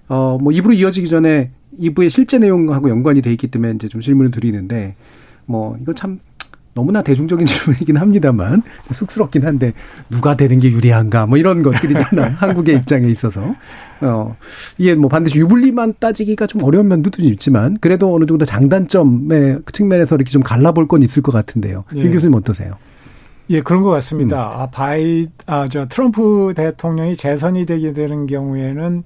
어, 뭐 입으로 이어지기 전에 2부의 실제 내용하고 연관이 돼 있기 때문에 이제 좀 질문을 드리는데 뭐 이거 참 너무나 대중적인 [laughs] 질문이긴 합니다만 쑥스럽긴 한데 누가 되는 게 유리한가 뭐 이런 것들이잖아요. [laughs] 한국의 입장에 있어서 어 이게 뭐 반드시 유불리만 따지기가 좀 어려운 면도 좀 있지만 그래도 어느 정도 장단점의 그 측면에서 이렇게 좀 갈라볼 건 있을 것 같은데요. 예. 윤 교수님 어떠세요? 예, 그런 것 같습니다. 음. 아, 바이, 아, 저 트럼프 대통령이 재선이 되게 되는 경우에는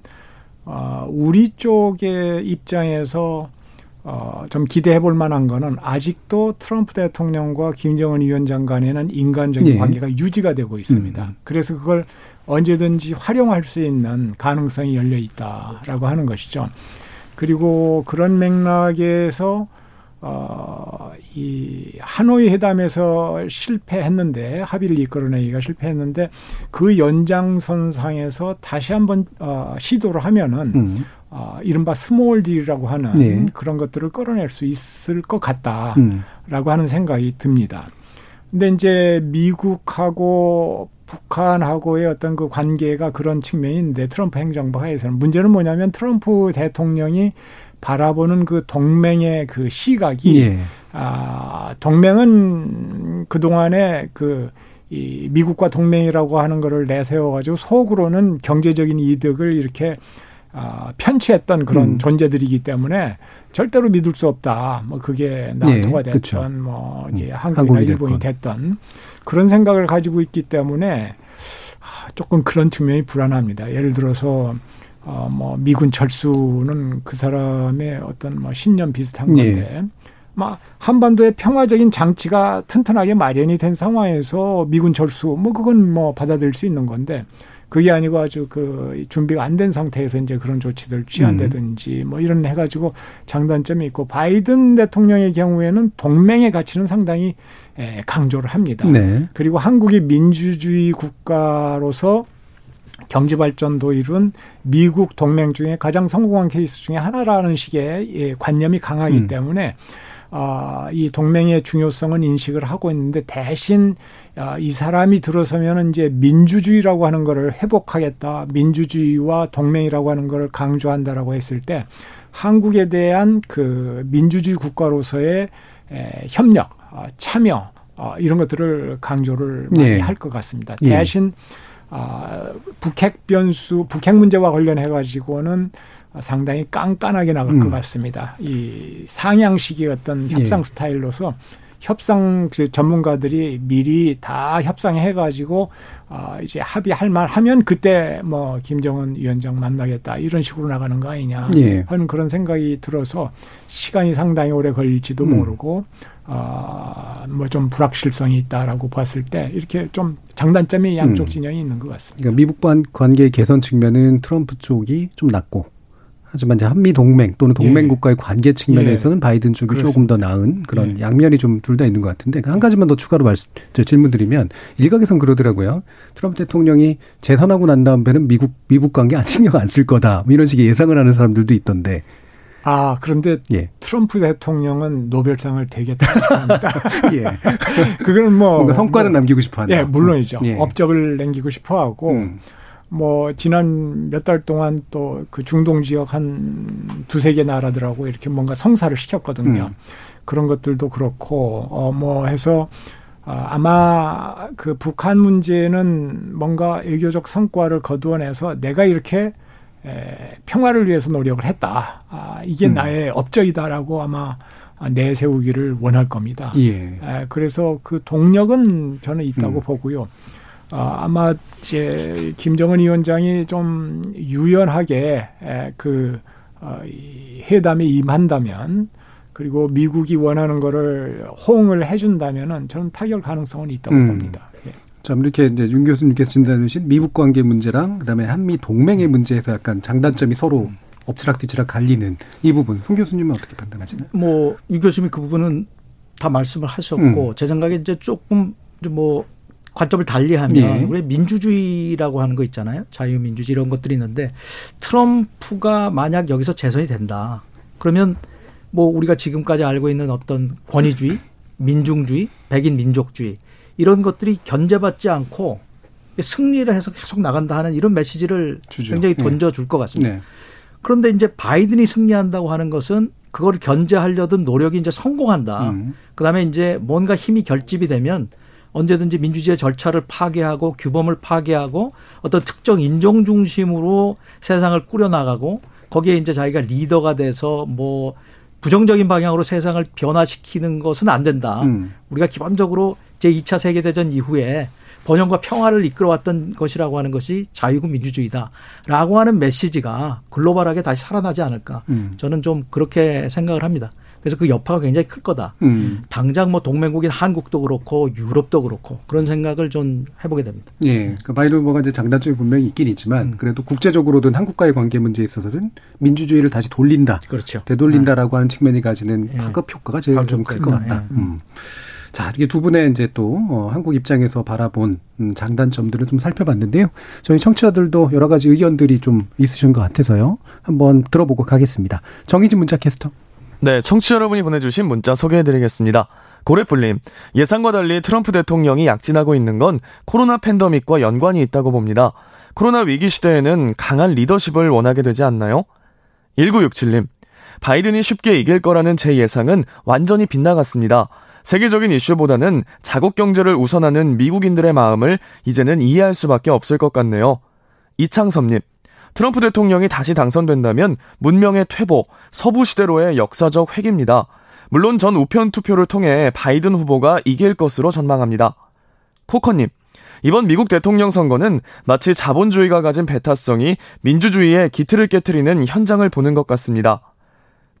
어, 우리 쪽의 입장에서 어, 좀 기대해 볼 만한 거는 아직도 트럼프 대통령과 김정은 위원장 간에는 인간적인 예. 관계가 유지가 되고 있습니다. 음. 그래서 그걸 언제든지 활용할 수 있는 가능성이 열려 있다라고 하는 것이죠. 그리고 그런 맥락에서 어, 이 하노이 회담에서 실패했는데 합의를 이끌어내기가 실패했는데 그 연장선상에서 다시 한번 어, 시도를 하면은 음. 어, 이른바 small deal이라고 하는 네. 그런 것들을 끌어낼 수 있을 것 같다라고 음. 하는 생각이 듭니다. 근데 이제 미국하고 북한하고의 어떤 그 관계가 그런 측면인데 트럼프 행정부 하에서는 문제는 뭐냐면 트럼프 대통령이 바라보는 그 동맹의 그 시각이 예. 아 동맹은 그 동안에 그 이 미국과 동맹이라고 하는 거를 내세워 가지고 속으로는 경제적인 이득을 이렇게 아, 편취했던 그런 음. 존재들이기 때문에 절대로 믿을 수 없다. 뭐 그게 나토가 네, 됐던 그렇죠. 뭐 음, 한국이나 일본이 됐던 그런 생각을 가지고 있기 때문에 아, 조금 그런 측면이 불안합니다. 예를 들어서 어, 뭐, 미군 철수는 그 사람의 어떤 뭐 신념 비슷한 예. 건데, 예. 막 한반도의 평화적인 장치가 튼튼하게 마련이 된 상황에서 미군 철수, 뭐 그건 뭐 받아들일 수 있는 건데, 그게 아니고 아주 그 준비가 안 된 상태에서 이제 그런 조치들 취한다든지 음. 뭐 이런 해가지고 장단점이 있고 바이든 대통령의 경우에는 동맹의 가치는 상당히 강조를 합니다. 네. 그리고 한국이 민주주의 국가로서 경제 발전도 이룬 미국 동맹 중에 가장 성공한 케이스 중에 하나라는 식의 예, 관념이 강하기 음. 때문에 아, 이 동맹의 중요성은 인식을 하고 있는데 대신 아, 이 사람이 들어서면은 이제 민주주의라고 하는 거를 회복하겠다. 민주주의와 동맹이라고 하는 거를 강조한다라고 했을 때 한국에 대한 그 민주주의 국가로서의 에, 협력, 아, 참여 어, 이런 것들을 강조를 많이 예. 할것 같습니다. 예. 대신 아, 북핵 변수, 북핵 문제와 관련해 가지고는 상당히 깐깐하게 나갈 음. 것 같습니다. 이 상향식의 어떤 협상 예. 스타일로서 협상 그 전문가들이 미리 다 협상해 가지고 어 이제 합의할 만 하면 그때 뭐 김정은 위원장 만나겠다 이런 식으로 나가는 거 아니냐 예. 하는 그런 생각이 들어서 시간이 상당히 오래 걸릴지도 음. 모르고 어뭐 좀 불확실성이 있다라고 봤을 때 이렇게 좀 장단점이 양쪽 음. 진영이 있는 것 같습니다. 그러니까 미국 관계 개선 측면은 트럼프 쪽이 좀 낮고 하지만 이제 한미 동맹 또는 동맹 예. 국가의 관계 측면에서는 예. 바이든 쪽이 그렇습니다. 조금 더 나은 그런 예. 양면이 좀 둘 다 있는 것 같은데 한 가지만 더 추가로 말씀 질문드리면 일각에선 그러더라고요. 트럼프 대통령이 재선하고 난 다음에는 미국 미국 관계 안 신경 안 쓸 거다 뭐 이런 식의 예상을 하는 사람들도 있던데. 아 그런데 예. 트럼프 대통령은 노벨상을 되게 타합니다. [laughs] 예. [laughs] 그거는 뭐 뭔가 성과는 뭐, 남기고 싶어 한다. 예, 물론이죠. 예. 업적을 남기고 싶어 하고. 음. 뭐 지난 몇 달 동안 또 그 중동 지역 한 두세 개 나라들하고 이렇게 뭔가 성사를 시켰거든요. 음. 그런 것들도 그렇고 어 뭐 해서 아, 아마 그 북한 문제는 뭔가 외교적 성과를 거두어내서 내가 이렇게 에, 평화를 위해서 노력을 했다. 아, 이게 음. 나의 업적이다라고 아마 내세우기를 원할 겁니다. 예. 에, 그래서 그 동력은 저는 있다고 음. 보고요. 어, 아마 이제 김정은 위원장이 좀 유연하게 그 어, 이 회담에 임한다면 그리고 미국이 원하는 거를 호응을 해준다면은 저는 타결 가능성은 있다고 음. 봅니다. 예. 자, 이렇게 이제 윤 교수님께서 진단해 주신 미국 관계 문제랑 그다음에 한미 동맹의 문제에서 약간 장단점이 서로 엎치락뒤치락 갈리는 이 부분, 손 교수님은 어떻게 판단하시나요? 뭐, 유 교수님이 그 부분은 다 말씀을 하셨고, 음. 제 생각에 이제 조금 뭐 관점을 달리하면 예. 우리 민주주의라고 하는 거 있잖아요. 자유민주주의 이런 것들이 있는데 트럼프가 만약 여기서 재선이 된다. 그러면 뭐 우리가 지금까지 알고 있는 어떤 권위주의, 민중주의, 백인 민족주의 이런 것들이 견제받지 않고 승리를 해서 계속 나간다 하는 이런 메시지를 주죠. 굉장히 예. 던져줄 것 같습니다. 네. 그런데 이제 바이든이 승리한다고 하는 것은 그걸 견제하려던 노력이 이제 성공한다. 음. 그 다음에 이제 뭔가 힘이 결집이 되면 언제든지 민주주의 절차를 파괴하고 규범을 파괴하고 어떤 특정 인종 중심으로 세상을 꾸려나가고 거기에 이제 자기가 리더가 돼서 뭐 부정적인 방향으로 세상을 변화시키는 것은 안 된다. 음. 우리가 기본적으로 제2차 세계대전 이후에 번영과 평화를 이끌어왔던 것이라고 하는 것이 자유고 민주주의다라고 하는 메시지가 글로벌하게 다시 살아나지 않을까. 음. 저는 좀 그렇게 생각을 합니다. 그래서 그 여파가 굉장히 클 거다. 음. 당장 뭐 동맹국인 한국도 그렇고 유럽도 그렇고 그런 생각을 좀 해보게 됩니다. 예. 그 바이든 후보가 이제 장단점이 분명히 있긴 있지만 음. 그래도 국제적으로든 한국과의 관계 문제에 있어서든 민주주의를 다시 돌린다. 그렇죠. 되돌린다라고 네. 하는 측면이 가지는 예. 파급 효과가 제일 좀 클 것 같다. 예. 음. 자, 이게 두 분의 이제 또 어, 한국 입장에서 바라본 음, 장단점들을 좀 살펴봤는데요. 저희 청취자들도 여러 가지 의견들이 좀 있으신 것 같아서요. 한번 들어보고 가겠습니다. 정희진 문자 캐스터. 네, 청취자 여러분이 보내주신 문자 소개해드리겠습니다. 고래뿔님, 예상과 달리 트럼프 대통령이 약진하고 있는 건 코로나 팬더믹과 연관이 있다고 봅니다. 코로나 위기 시대에는 강한 리더십을 원하게 되지 않나요? 1967님, 바이든이 쉽게 이길 거라는 제 예상은 완전히 빗나갔습니다. 세계적인 이슈보다는 자국 경제를 우선하는 미국인들의 마음을 이제는 이해할 수밖에 없을 것 같네요. 이창섭님, 트럼프 대통령이 다시 당선된다면 문명의 퇴보, 서부 시대로의 역사적 획입니다. 물론 전 우편 투표를 통해 바이든 후보가 이길 것으로 전망합니다. 코커님, 이번 미국 대통령 선거는 마치 자본주의가 가진 배타성이 민주주의의 기틀을 깨뜨리는 현장을 보는 것 같습니다.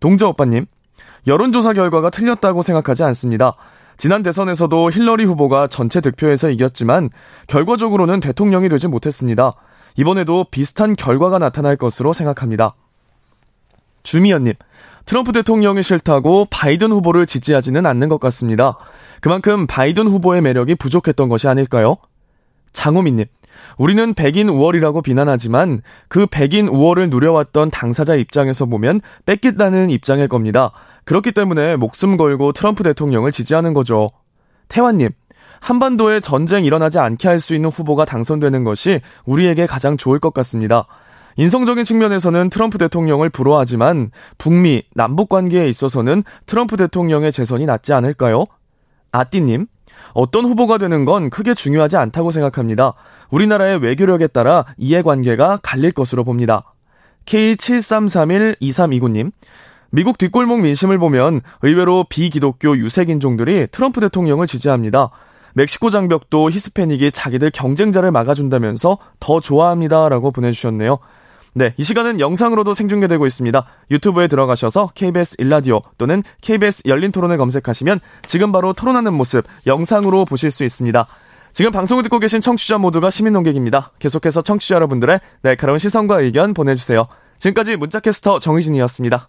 동저 오빠님, 여론조사 결과가 틀렸다고 생각하지 않습니다. 지난 대선에서도 힐러리 후보가 전체 득표에서 이겼지만 결과적으로는 대통령이 되지 못했습니다. 이번에도 비슷한 결과가 나타날 것으로 생각합니다. 주미연님, 트럼프 대통령이 싫다고 바이든 후보를 지지하지는 않는 것 같습니다. 그만큼 바이든 후보의 매력이 부족했던 것이 아닐까요? 장호민님, 우리는 백인 우월이라고 비난하지만 그 백인 우월을 누려왔던 당사자 입장에서 보면 뺏겠다는 입장일 겁니다. 그렇기 때문에 목숨 걸고 트럼프 대통령을 지지하는 거죠. 태환님, 한반도에 전쟁 일어나지 않게 할 수 있는 후보가 당선되는 것이 우리에게 가장 좋을 것 같습니다. 인성적인 측면에서는 트럼프 대통령을 부러워하지만 북미, 남북 관계에 있어서는 트럼프 대통령의 재선이 낫지 않을까요? 아띠님, 어떤 후보가 되는 건 크게 중요하지 않다고 생각합니다. 우리나라의 외교력에 따라 이해관계가 갈릴 것으로 봅니다. K73312329님, 미국 뒷골목 민심을 보면 의외로 비기독교 유색인종들이 트럼프 대통령을 지지합니다. 멕시코 장벽도 히스패닉이 자기들 경쟁자를 막아준다면서 더 좋아합니다라고 보내주셨네요. 네, 이 시간은 영상으로도 생중계되고 있습니다. 유튜브에 들어가셔서 KBS 일라디오 또는 KBS 열린 토론을 검색하시면 지금 바로 토론하는 모습 영상으로 보실 수 있습니다. 지금 방송을 듣고 계신 청취자 모두가 시민 농객입니다. 계속해서 청취자 여러분들의 날카로운 시선과 의견 보내주세요. 지금까지 문자캐스터 정희진이었습니다.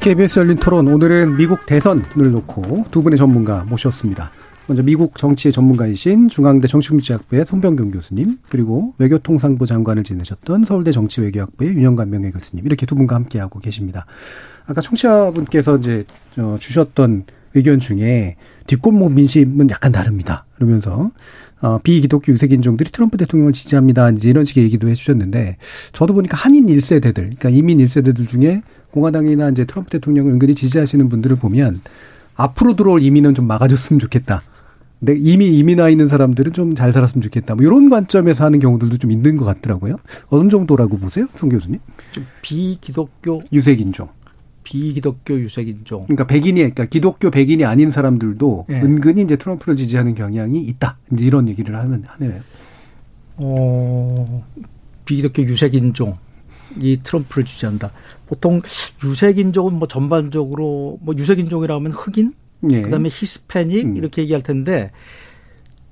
KBS 열린 토론 오늘은 미국 대선을 놓고 두 분의 전문가 모셨습니다. 먼저 미국 정치의 전문가이신 중앙대 정치국제학부의 손병경 교수님 그리고 외교통상부 장관을 지내셨던 서울대 정치외교학부의 윤영관 명예 교수님 이렇게 두 분과 함께하고 계십니다. 아까 청취자분께서 이제 주셨던 의견 중에 뒷골목 민심은 약간 다릅니다. 그러면서 어, 비기독교 유색 인종들이 트럼프 대통령을 지지합니다. 이제 이런 식의 얘기도 해주셨는데 저도 보니까 한인 1세대들, 그러니까 이민 1세대들 중에 공화당이나 이제 트럼프 대통령을 은근히 지지하시는 분들을 보면 앞으로 들어올 이민은 좀 막아줬으면 좋겠다. 근데 이미 이민 와 있는 사람들은 좀 잘 살았으면 좋겠다. 뭐 이런 관점에서 하는 경우들도 좀 있는 것 같더라고요. 어느 정도라고 보세요, 송 교수님? 비기독교 유색 인종. 비기독교 유색인종. 그러니까 백인이, 그러니까 기독교 백인이 아닌 사람들도 네. 은근히 이제 트럼프를 지지하는 경향이 있다. 이제 이런 얘기를 하는, 하네요. 어, 비기독교 유색인종. 이 트럼프를 지지한다. 보통 유색인종은 뭐 전반적으로 뭐 유색인종이라면 흑인, 네. 그다음에 히스패닉 음. 이렇게 얘기할 텐데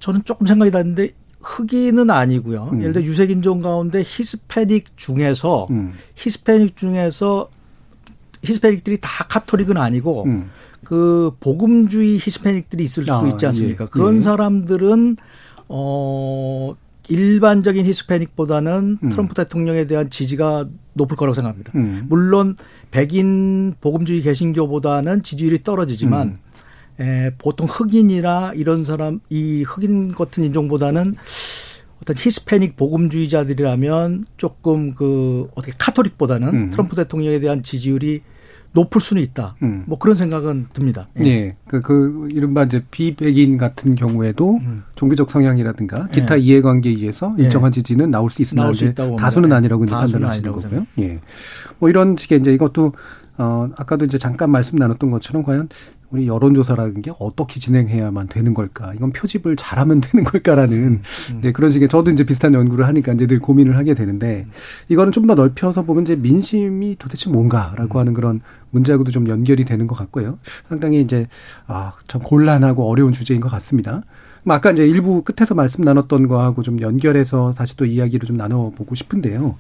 저는 조금 생각이 나는데 흑인은 아니고요. 음. 예를 들어 유색인종 가운데 히스패닉 중에서 음. 히스패닉 중에서 히스패닉들이 다 카톨릭은 아니고 음. 그 복음주의 히스패닉들이 있을 아, 수 있지 않습니까? 예. 그런 예. 사람들은 어 일반적인 히스패닉보다는 음. 트럼프 대통령에 대한 지지가 높을 거라고 생각합니다. 음. 물론 백인 복음주의 개신교보다는 지지율이 떨어지지만 음. 에, 보통 흑인이나 이런 사람 이 흑인 같은 인종보다는 어떤 히스패닉 복음주의자들이라면 조금 그 어떻게 카톨릭보다는 음. 트럼프 대통령에 대한 지지율이 높을 수는 있다. 음. 뭐 그런 생각은 듭니다. 예. 그, 그, 이른바 이제 비백인 같은 경우에도 음. 종교적 성향이라든가 기타 예. 이해관계에 의해서 예. 일정한 지지는 나올 수 있으나 나올 수. 다수는 예. 아니라고 다수는 판단하시는 아니라고 거고요. 예. 뭐 이런 식의 이제 이것도 어, 아까도 이제 잠깐 말씀 나눴던 것처럼 과연 우리 여론조사라는 게 어떻게 진행해야만 되는 걸까? 이건 표집을 잘하면 [laughs] 되는 걸까라는 음. 이제 그런 식의 저도 이제 비슷한 연구를 하니까 이제 늘 고민을 하게 되는데 이거는 좀 더 넓혀서 보면 이제 민심이 도대체 뭔가라고 하는 그런 문제하고도 좀 연결이 되는 것 같고요. 상당히 이제 아, 참 곤란하고 어려운 주제인 것 같습니다. 뭐 아까 이제 일부 끝에서 말씀 나눴던 거하고 좀 연결해서 다시 또 이야기를 좀 나눠보고 싶은데요.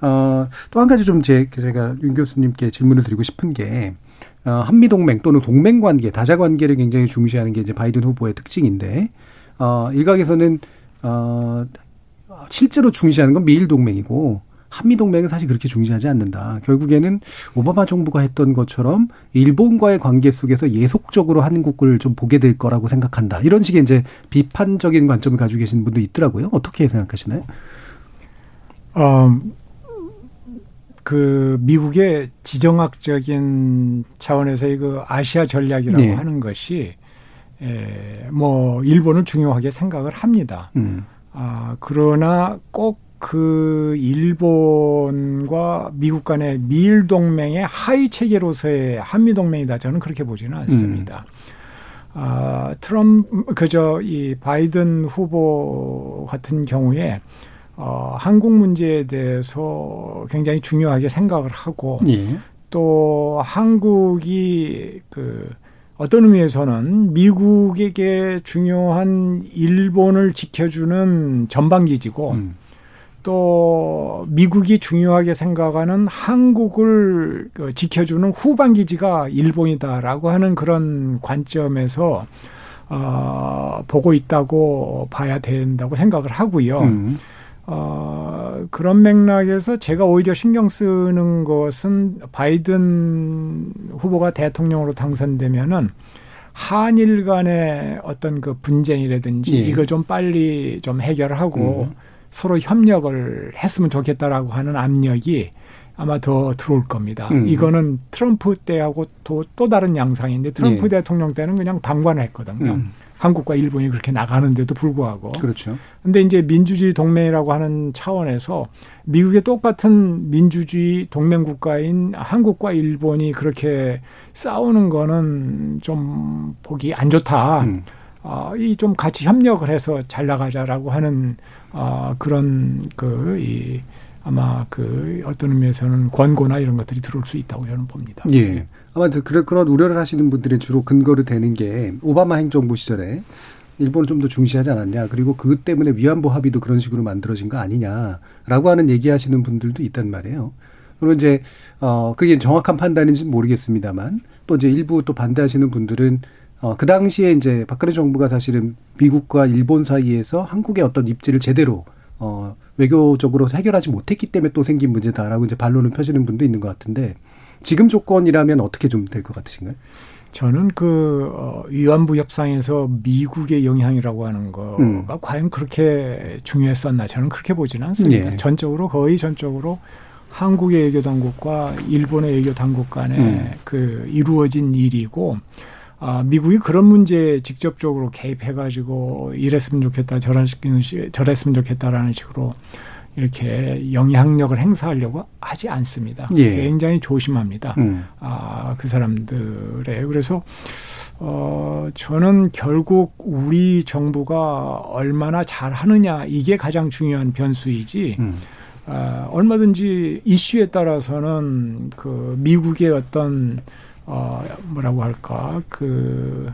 어, 또 한 가지 좀 제, 제가 윤 교수님께 질문을 드리고 싶은 게, 어, 한미동맹 또는 동맹관계, 다자관계를 굉장히 중시하는 게 이제 바이든 후보의 특징인데, 어, 일각에서는, 어, 실제로 중시하는 건 미일 동맹이고, 한미 동맹은 사실 그렇게 중시하지 않는다. 결국에는 오바마 정부가 했던 것처럼 일본과의 관계 속에서 예속적으로 한국을 좀 보게 될 거라고 생각한다. 이런 식의 이제 비판적인 관점을 가지고 계신 분도 있더라고요. 어떻게 생각하시나요? 어, 그 미국의 지정학적인 차원에서의 그 아시아 전략이라고 네. 하는 것이 에, 뭐 일본을 중요하게 생각을 합니다. 음. 아, 그러나 꼭 그 일본과 미국 간의 미일 동맹의 하위 체계로서의 한미 동맹이다 저는 그렇게 보지는 않습니다. 아, 트럼 그저 이 바이든 후보 같은 경우에 어, 한국 문제에 대해서 굉장히 중요하게 생각을 하고 예. 또 한국이 그 어떤 의미에서는 미국에게 중요한 일본을 지켜주는 전방기지고 음. 또 미국이 중요하게 생각하는 한국을 그 지켜주는 후방기지가 일본이다라고 하는 그런 관점에서 어, 보고 있다고 봐야 된다고 생각을 하고요. 음. 어, 그런 맥락에서 제가 오히려 신경 쓰는 것은 바이든 후보가 대통령으로 당선되면은 한일 간의 어떤 그 분쟁이라든지 예. 이거 좀 빨리 좀 해결하고 음. 서로 협력을 했으면 좋겠다라고 하는 압력이 아마 더 들어올 겁니다. 음. 이거는 트럼프 때하고 또, 또 다른 양상인데 트럼프 예. 대통령 때는 그냥 방관을 했거든요. 음. 한국과 일본이 그렇게 나가는데도 불구하고. 그렇죠. 근데 이제 민주주의 동맹이라고 하는 차원에서 미국의 똑같은 민주주의 동맹 국가인 한국과 일본이 그렇게 싸우는 거는 좀 보기 안 좋다. 음. 어, 이 좀 같이 협력을 해서 잘 나가자라고 하는 어, 그런 그 이 아마 그 어떤 의미에서는 권고나 이런 것들이 들어올 수 있다고 저는 봅니다. 예. 아마 그 그런 그런 우려를 하시는 분들의 주로 근거로 되는 게 오바마 행정부 시절에 일본을 좀 더 중시하지 않았냐. 그리고 그것 때문에 위안부 합의도 그런 식으로 만들어진 거 아니냐라고 하는 얘기하시는 분들도 있단 말이에요. 그리고 이제 어 그게 정확한 판단인지는 모르겠습니다만 또 이제 일부 또 반대하시는 분들은 어 그 당시에 이제 박근혜 정부가 사실은 미국과 일본 사이에서 한국의 어떤 입지를 제대로 어 외교적으로 해결하지 못했기 때문에 또 생긴 문제다라고 이제 반론을 펴시는 분도 있는 것 같은데 지금 조건이라면 어떻게 좀 될 것 같으신가요? 저는 그 어, 위안부 협상에서 미국의 영향이라고 하는 거가 음. 과연 그렇게 중요했었나 저는 그렇게 보지는 않습니다. 예. 전적으로 거의 전적으로 한국의 외교 당국과 일본의 외교 당국 간에 음. 그 이루어진 일이고 아, 미국이 그런 문제에 직접적으로 개입해가지고 이랬으면 좋겠다, 저랬으면, 저랬으면 좋겠다라는 식으로 이렇게 영향력을 행사하려고 하지 않습니다. 예. 굉장히 조심합니다. 음. 아, 그 사람들의. 그래서, 어, 저는 결국 우리 정부가 얼마나 잘 하느냐, 이게 가장 중요한 변수이지, 음. 아, 얼마든지 이슈에 따라서는 그 미국의 어떤, 어, 뭐라고 할까, 그,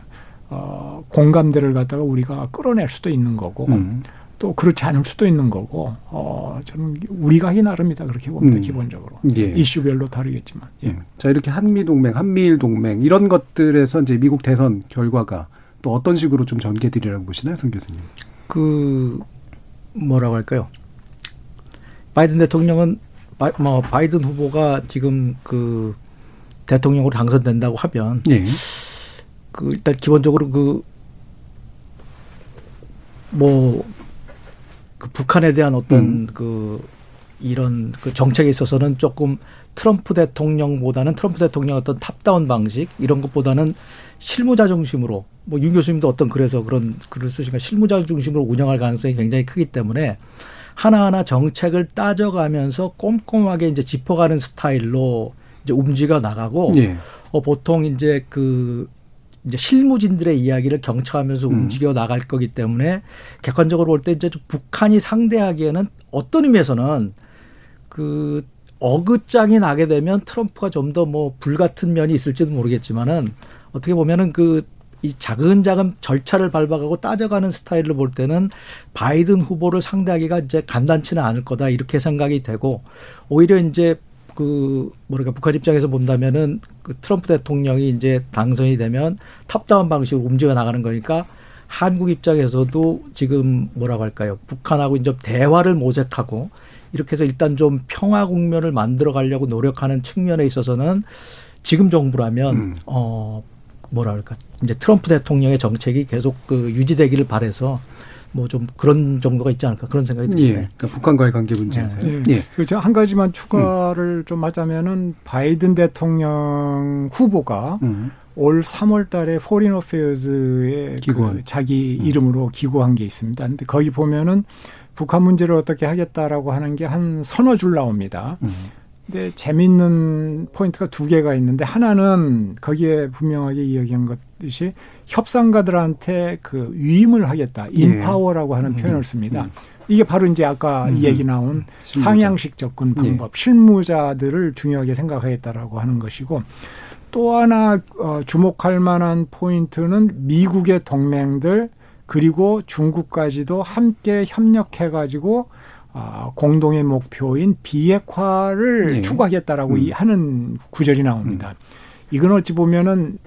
어, 공감대를 갖다가 우리가 끌어낼 수도 있는 거고, 음. 또 그렇지 않을 수도 있는 거고, 어, 저는 우리가 하기 나름이다, 그렇게 봅니다, 음. 기본적으로. 예. 이슈별로 다르겠지만. 예. 음. 자, 이렇게 한미동맹, 한미일동맹, 이런 것들에서 이제 미국 대선 결과가 또 어떤 식으로 좀 전개되리라고 보시나요, 성 교수님? 그 뭐라고 할까요? 바이든 대통령은 바, 뭐 바이든 후보가 지금 그 대통령으로 당선된다고 하면 예. 그 일단 기본적으로 그 뭐 그 북한에 대한 어떤 음. 그 이런 그 정책에 있어서는 조금 트럼프 대통령보다는 트럼프 대통령 어떤 탑다운 방식 이런 것보다는 실무자 중심으로 뭐 윤 교수님도 어떤 그래서 그런 글을 쓰시니까 실무자 중심으로 운영할 가능성이 굉장히 크기 때문에 하나하나 정책을 따져가면서 꼼꼼하게 이제 짚어가는 스타일로 이제 움직여 나가고 예. 어 보통 이제 그 이제 실무진들의 이야기를 경청하면서 음. 움직여 나갈 거기 때문에 객관적으로 볼 때 이제 북한이 상대하기에는 어떤 의미에서는 그 어긋장이 나게 되면 트럼프가 좀 더 뭐 불같은 면이 있을지도 모르겠지만은 어떻게 보면은 그이 자근자근 절차를 밟아가고 따져가는 스타일을 볼 때는 바이든 후보를 상대하기가 이제 간단치는 않을 거다 이렇게 생각이 되고 오히려 이제 그 뭐랄까 북한 입장에서 본다면은 그 트럼프 대통령이 이제 당선이 되면 탑다운 방식으로 움직여 나가는 거니까 한국 입장에서도 지금 뭐라고 할까요? 북한하고 이제 대화를 모색하고 이렇게 해서 일단 좀 평화 국면을 만들어 가려고 노력하는 측면에 있어서는 지금 정부라면 음. 어 뭐라 그럴까 이제 트럼프 대통령의 정책이 계속 그 유지되기를 바래서 뭐 좀 그런 정도가 있지 않을까 그런 생각이 듭니다. 예. 그러니까 북한과의 관계 문제에서. 예. 예. 그렇죠. 한 가지만 추가를 음. 좀 하자면은 바이든 대통령 후보가 음. 올 3월 달에 Foreign Affairs에 그 자기 음. 이름으로 기고한 게 있습니다. 근데 거기 보면은 북한 문제를 어떻게 하겠다라고 하는 게 한 서너 줄 나옵니다. 음. 근데 재밌는 포인트가 두 개가 있는데 하나는 거기에 분명하게 이야기한 것이 협상가들한테 그 위임을 하겠다. 예. empower라고 하는 음. 표현을 씁니다. 음. 이게 바로 이제 아까 음. 얘기 나온 실무자. 상향식 접근 방법, 예. 실무자들을 중요하게 생각하겠다라고 하는 것이고 또 하나 어, 주목할 만한 포인트는 미국의 동맹들 그리고 중국까지도 함께 협력해가지고 아, 공동의 목표인 비핵화를 네. 추구하겠다라고 음. 하는 구절이 나옵니다. 음. 이건 어찌 보면은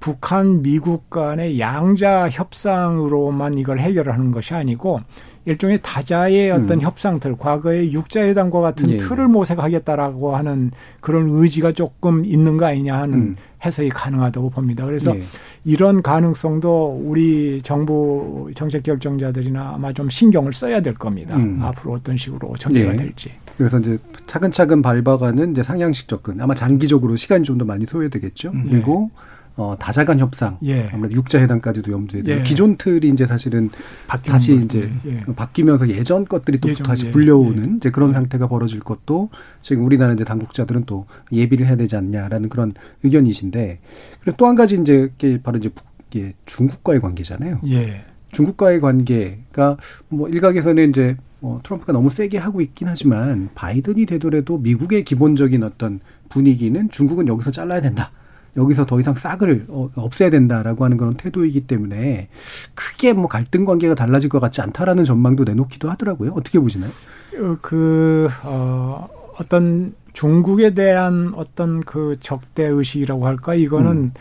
북한, 미국 간의 양자 협상으로만 이걸 해결하는 것이 아니고 일종의 다자의 어떤 음. 협상들, 과거의 육자회담과 같은 예. 틀을 모색하겠다라고 하는 그런 의지가 조금 있는 거 아니냐 하는 음. 해석이 가능하다고 봅니다. 그래서 예. 이런 가능성도 우리 정부 정책 결정자들이나 아마 좀 신경을 써야 될 겁니다. 음. 앞으로 어떤 식으로 전개가 예. 될지. 그래서 이제 차근차근 밟아가는 이제 상향식 접근. 아마 장기적으로 시간이 좀 더 많이 소요되겠죠. 음. 그리고 예. 어, 다자간 협상, 예. 아무래도 육자 회담까지도 염두에 두고 예. 기존 틀이 이제 사실은 다시 이제 예. 바뀌면서 예전 것들이 또 예전, 다시 예. 불려오는 예. 이제 그런 상태가 벌어질 것도 지금 우리나라 이제 당국자들은 또 예비를 해야 되지 않냐라는 그런 의견이신데 그리고 또 한 가지 이제 바로 이제 중국과의 관계잖아요. 예. 중국과의 관계가 뭐 일각에서는 이제 뭐 트럼프가 너무 세게 하고 있긴 하지만 바이든이 되더라도 미국의 기본적인 어떤 분위기는 중국은 여기서 잘라야 된다. 여기서 더 이상 싹을 어, 없애야 된다라고 하는 그런 태도이기 때문에 크게 뭐 갈등 관계가 달라질 것 같지 않다라는 전망도 내놓기도 하더라고요. 어떻게 보시나요? 어, 그, 어, 어떤 중국에 대한 어떤 그 적대 의식이라고 할까? 이거는 음.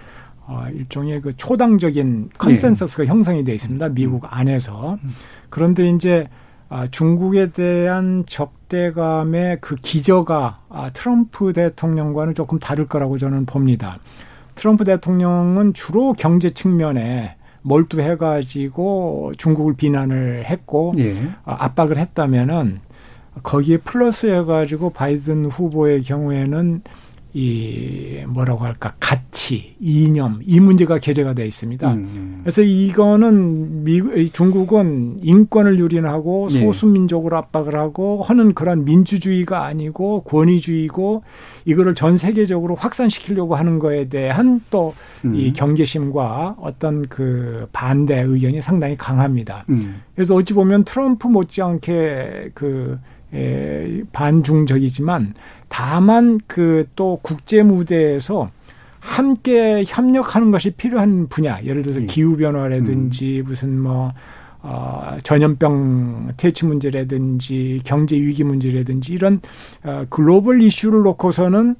어, 일종의 그 초당적인 컨센서스가 네. 형성이 되어 있습니다. 미국 음. 안에서. 그런데 이제 아, 중국에 대한 적대감의 그 기저가 아, 트럼프 대통령과는 조금 다를 거라고 저는 봅니다. 트럼프 대통령은 주로 경제 측면에 몰두해가지고 중국을 비난을 했고 예. 아, 압박을 했다면은 거기에 플러스해가지고 바이든 후보의 경우에는 이 뭐라고 할까 가치 이념 이 문제가 게재가 돼 있습니다. 음, 음. 그래서 이거는 미국 중국은 인권을 유린하고 네. 소수민족을 압박을 하고 하는 그런 민주주의가 아니고 권위주의고 이거를 전 세계적으로 확산시키려고 하는 거에 대한 또이 음. 경계심과 어떤 그 반대 의견이 상당히 강합니다. 음. 그래서 어찌 보면 트럼프 못지않게 그 에, 반중적이지만 다만 그 또 국제 무대에서 함께 협력하는 것이 필요한 분야, 예를 들어서 예. 기후 변화라든지 음. 무슨 뭐 어, 전염병 퇴치 문제라든지 경제 위기 문제라든지 이런 어, 글로벌 이슈를 놓고서는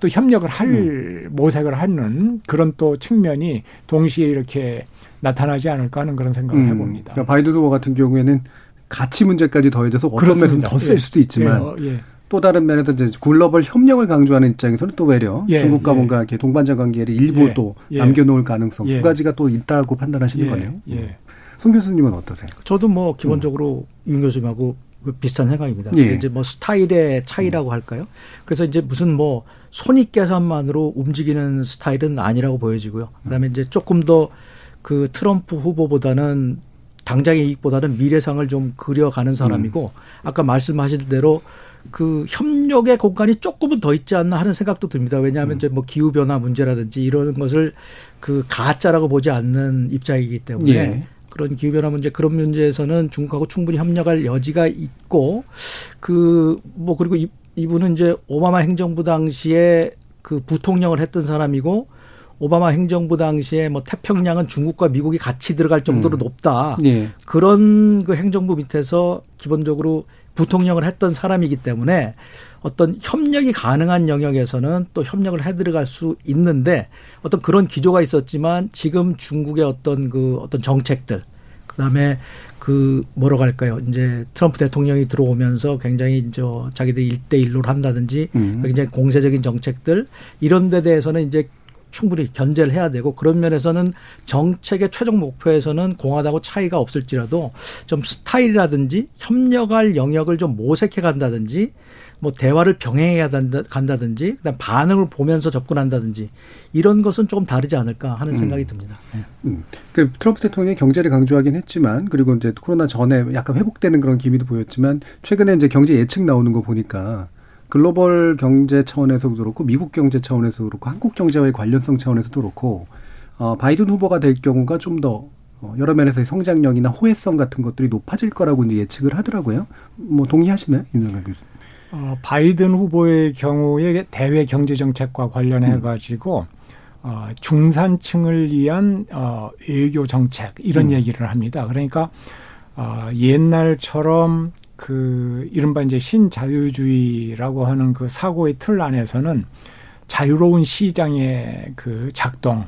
또 협력을 할 음. 모색을 하는 그런 또 측면이 동시에 이렇게 나타나지 않을까 하는 그런 생각을 음. 해봅니다. 그러니까 바이든 후보 같은 경우에는 가치 문제까지 더해져서 어떤 면에서 더셀 예. 수도 있지만 예. 예. 또 다른 면에서 이제 글로벌 협력을 강조하는 입장에서는 또 외려 예, 중국과 예. 뭔가 이렇게 동반자 관계를 일부 예, 또 예. 남겨놓을 가능성 예. 두 가지가 또 있다고 판단하시는 예, 거네요. 예. 송 교수님은 어떠세요? 저도 뭐 기본적으로 윤 교수님하고 그 비슷한 생각입니다. 예. 이제 뭐 스타일의 차이라고 할까요? 그래서 이제 무슨 뭐 손익 계산만으로 움직이는 스타일은 아니라고 보여지고요. 그다음에 이제 조금 더 그 트럼프 후보보다는 당장의 이익보다는 미래상을 좀 그려가는 사람이고 아까 말씀하신 대로 그 협력의 공간이 조금은 더 있지 않나 하는 생각도 듭니다. 왜냐하면 이제 뭐 기후 변화 문제라든지 이런 것을 그 가짜라고 보지 않는 입장이기 때문에 예. 그런 기후 변화 문제 그런 문제에서는 중국하고 충분히 협력할 여지가 있고 그 뭐 그리고 이, 이분은 이제 오바마 행정부 당시에 그 부통령을 했던 사람이고 오바마 행정부 당시에 뭐 태평양은 중국과 미국이 같이 들어갈 정도로 음. 높다. 예. 그런 그 행정부 밑에서 기본적으로 부통령을 했던 사람이기 때문에 어떤 협력이 가능한 영역에서는 또 협력을 해 들어갈 수 있는데 어떤 그런 기조가 있었지만 지금 중국의 어떤 그 어떤 정책들 그다음에 그 뭐라고 할까요? 이제 트럼프 대통령이 들어오면서 굉장히 이제 자기들이 일대일로 한다든지 음. 굉장히 공세적인 정책들 이런 데 대해서는 이제 충분히 견제를 해야 되고 그런 면에서는 정책의 최종 목표에서는 공화당하고 차이가 없을지라도 좀 스타일이라든지 협력할 영역을 좀 모색해 간다든지 뭐 대화를 병행해야 간다, 간다든지 그다음 반응을 보면서 접근한다든지 이런 것은 조금 다르지 않을까 하는 음. 생각이 듭니다. 네. 음. 그 트럼프 대통령이 경제를 강조하긴 했지만 그리고 이제 코로나 전에 약간 회복되는 그런 기미도 보였지만 최근에 이제 경제 예측 나오는 거 보니까 글로벌 경제 차원에서도 그렇고 미국 경제 차원에서도 그렇고 한국 경제와의 관련성 차원에서도 그렇고 어 바이든 후보가 될 경우가 좀더 어, 여러 면에서의 성장력이나 호혜성 같은 것들이 높아질 거라고 이제 예측을 하더라고요. 뭐 동의하시나요, 임성근 교수님? 어, 바이든 후보의 경우에 대외 경제 정책과 관련해 가지고 어, 중산층을 위한 어, 외교 정책 이런 음. 얘기를 합니다. 그러니까 어, 옛날처럼 그 이른바 이제 신자유주의라고 하는 그 사고의 틀 안에서는 자유로운 시장의 그 작동,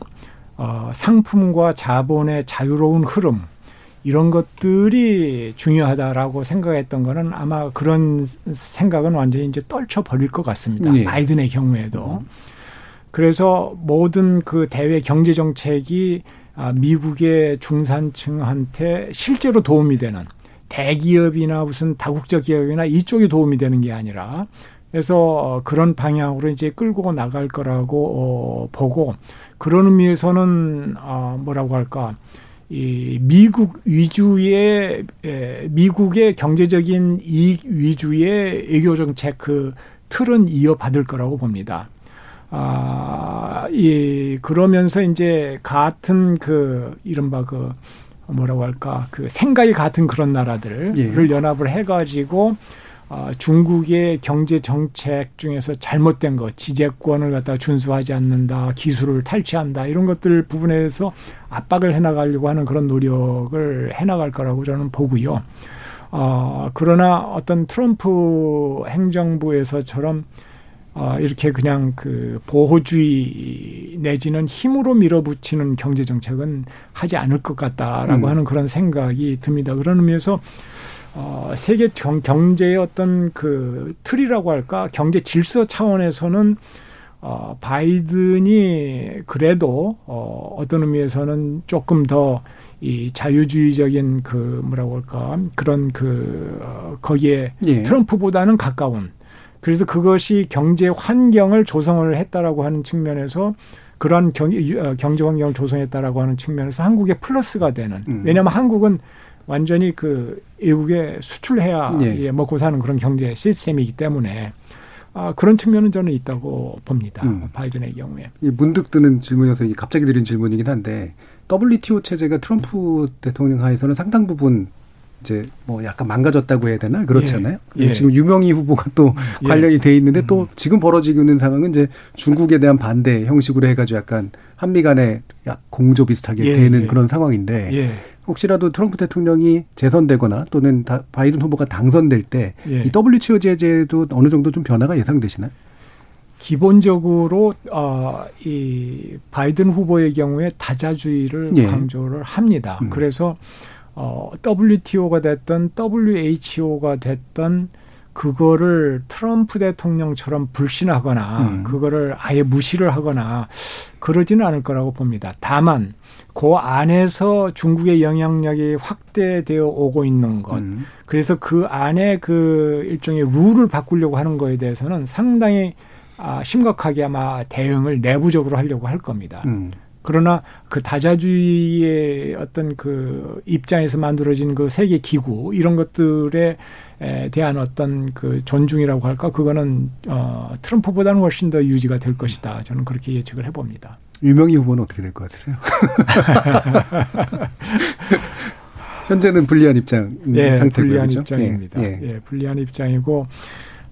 어, 상품과 자본의 자유로운 흐름 이런 것들이 중요하다라고 생각했던 거는 아마 그런 생각은 완전히 이제 떨쳐 버릴 것 같습니다. 예. 바이든의 경우에도. 그래서 모든 그 대외 경제 정책이 아, 미국의 중산층한테 실제로 도움이 되는 대기업이나 무슨 다국적 기업이나 이쪽이 도움이 되는 게 아니라 그래서 어, 그런 방향으로 이제 끌고 나갈 거라고 어, 보고 그런 의미에서는 어, 뭐라고 할까 이 미국 위주의 에, 미국의 경제적인 이익 위주의 외교 정책 그 틀은 이어받을 거라고 봅니다. 아, 이 그러면서 이제 같은 그 이른바 그 뭐라고 할까 그 생각이 같은 그런 나라들을 예. 연합을 해가지고 어, 중국의 경제 정책 중에서 잘못된 것, 지재권을 갖다 준수하지 않는다, 기술을 탈취한다 이런 것들 부분에서 압박을 해나가려고 하는 그런 노력을 해나갈 거라고 저는 보고요. 어, 그러나 어떤 트럼프 행정부에서처럼 어, 이렇게 그냥 그 보호주의 내지는 힘으로 밀어붙이는 경제 정책은 하지 않을 것 같다라고 음. 하는 그런 생각이 듭니다. 그런 의미에서 어, 세계 경, 경제의 어떤 그 틀이라고 할까 경제 질서 차원에서는 어, 바이든이 그래도 어, 어떤 의미에서는 조금 더 이 자유주의적인 그 뭐라고 할까 그런 그 어, 거기에 예. 트럼프보다는 가까운 그래서 그것이 경제 환경을 조성을 했다라고 하는 측면에서 그러한 경, 어, 경제 환경을 조성했다라고 하는 측면에서 한국의 플러스가 되는 음. 왜냐하면 한국은 완전히 그 외국에 수출해야 예. 예, 먹고 사는 그런 경제 시스템이기 때문에 아, 그런 측면은 저는 있다고 봅니다. 음. 바이든의 경우에. 이 문득 드는 질문이어서 갑자기 드린 질문이긴 한데 WTO 체제가 트럼프 대통령 하에서는 상당 부분 이제 뭐 약간 망가졌다고 해야 되나 그렇잖아요. 예. 예. 지금 유명희 후보가 또 예. 관련이 돼 있는데 또 지금 벌어지고 있는 상황은 이제 중국에 대한 반대 형식으로 해가지고 약간 한미 간에 약 공조 비슷하게 예, 되는 예. 그런 상황인데 예. 혹시라도 트럼프 대통령이 재선되거나 또는 다- 바이든 후보가 당선될 때이 예. WTO 제재도 어느 정도 좀 변화가 예상되시나요? 기본적으로 어, 이 바이든 후보의 경우에 다자주의를 예. 강조를 합니다. 음. 그래서 어, WTO가 됐던 WHO가 됐던 그거를 트럼프 대통령처럼 불신하거나 음. 그거를 아예 무시를 하거나 그러지는 않을 거라고 봅니다. 다만 그 안에서 중국의 영향력이 확대되어 오고 있는 것. 음. 그래서 그 안에 그 일종의 룰을 바꾸려고 하는 거에 대해서는 상당히 아, 심각하게 아마 대응을 내부적으로 하려고 할 겁니다. 음. 그러나 그 다자주의의 어떤 그 입장에서 만들어진 그 세계 기구 이런 것들에 대한 어떤 그 존중이라고 할까 그거는 어 트럼프보다는 훨씬 더 유지가 될 것이다. 저는 그렇게 예측을 해 봅니다. 유명희 후보는 어떻게 될 것 같으세요? [laughs] 현재는 불리한 입장 예, 상태고요. 불리한 그렇죠? 입장입니다. 예, 예. 예, 불리한 입장이고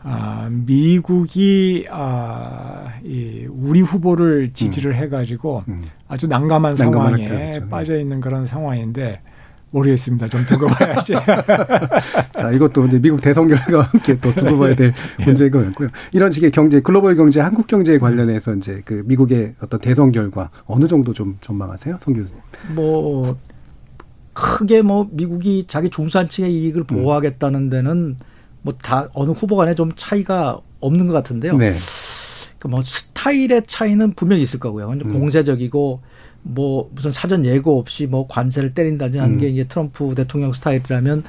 아, 미국이 아, 이 우리 후보를 지지를 음. 해가지고 음. 아주 난감한 상황에 그렇죠. 빠져 있는 그런 상황인데 모르겠습니다. 좀 두고 봐야지. [laughs] [laughs] 자, 이것도 이제 미국 대선 결과와 함께 또 두고 봐야 될 [laughs] 예. 문제인 것 같고요. 이런 식의 경제, 글로벌 경제, 한국 경제에 관련해서 이제 그 미국의 어떤 대선 결과 어느 정도 좀 전망하세요? 성 교수님. 뭐, 크게 뭐 미국이 자기 중산층의 이익을 음. 보호하겠다는 데는 뭐 다 어느 후보 간에 좀 차이가 없는 것 같은데요. 네. 그뭐 스타일의 차이는 분명히 있을 거고요. 음. 공세적이고 뭐 무슨 사전 예고 없이 뭐 관세를 때린다든지 하는 음. 게 이제 트럼프 대통령 스타일이라면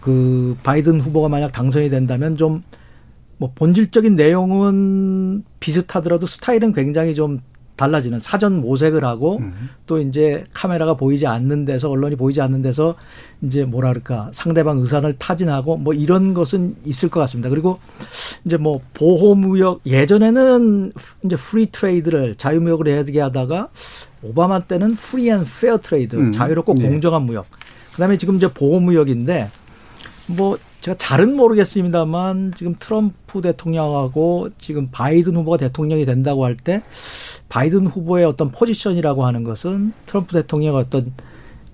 그 바이든 후보가 만약 당선이 된다면 좀 뭐 본질적인 내용은 비슷하더라도 스타일은 굉장히 좀 달라지는 사전 모색을 하고 음. 또 이제 카메라가 보이지 않는 데서 언론이 보이지 않는 데서 이제 그럴까 상대방 의사를 타진하고 뭐 이런 것은 있을 것 같습니다. 그리고 이제 뭐 보호무역 예전에는 이제 free trade를 자유무역을 해야 되게 하다가 오바마 때는 free and fair trade 음. 자유롭고 네. 공정한 무역. 그다음에 지금 이제 보호무역인데 뭐 제가 잘은 모르겠습니다만 지금 트럼프 대통령하고 지금 바이든 후보가 대통령이 된다고 할 때 바이든 후보의 어떤 포지션이라고 하는 것은 트럼프 대통령의 어떤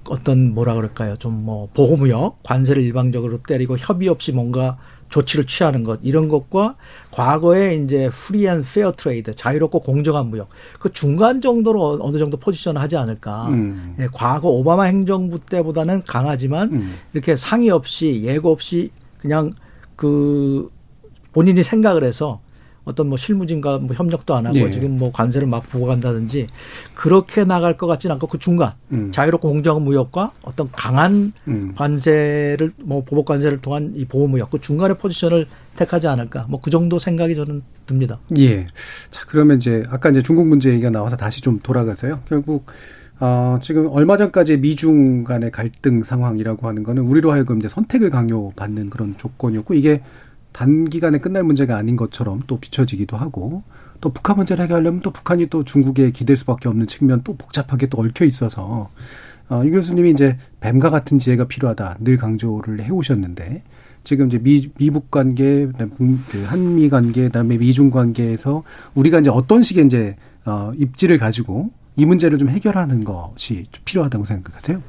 어떤 뭐라 그럴까요? 좀 뭐 보호무역 관세를 일방적으로 때리고 협의 없이 뭔가 조치를 취하는 것 이런 것과 과거에 이제 free and fair trade 자유롭고 공정한 무역 그 중간 정도로 어느 정도 포지션을 하지 않을까. 음. 예, 과거 오바마 행정부 때보다는 강하지만 음. 이렇게 상의 없이 예고 없이 그냥 그 본인이 생각을 해서 어떤 뭐 실무진과 뭐 협력도 안 하고 예. 지금 뭐 관세를 막 부과한다든지 그렇게 나갈 것 같지는 않고 그 중간 음. 자유롭고 공정한 무역과 어떤 강한 음. 관세를 뭐 보복 관세를 통한 이 보호 무역 그 중간의 포지션을 택하지 않을까 뭐 그 정도 생각이 저는 듭니다. 예. 자 그러면 이제 아까 이제 중국 문제 얘기가 나와서 다시 좀 돌아가서요. 결국 어, 지금 얼마 전까지 미중 간의 갈등 상황이라고 하는 거는 우리로 하여금 이제 선택을 강요받는 그런 조건이었고 이게 단기간에 끝날 문제가 아닌 것처럼 또 비춰지기도 하고 또 북한 문제를 해결하려면 또 북한이 또 중국에 기댈 수밖에 없는 측면 또 복잡하게 또 얽혀 있어서 어, 유 교수님이 이제 뱀과 같은 지혜가 필요하다 늘 강조를 해오셨는데 지금 이제 미, 미북 관계, 그 한미 관계, 그다음에 미중 관계에서 우리가 이제 어떤 식의 이제 어, 입지를 가지고 이 문제를 좀 해결하는 것이 좀 필요하다고 생각하세요?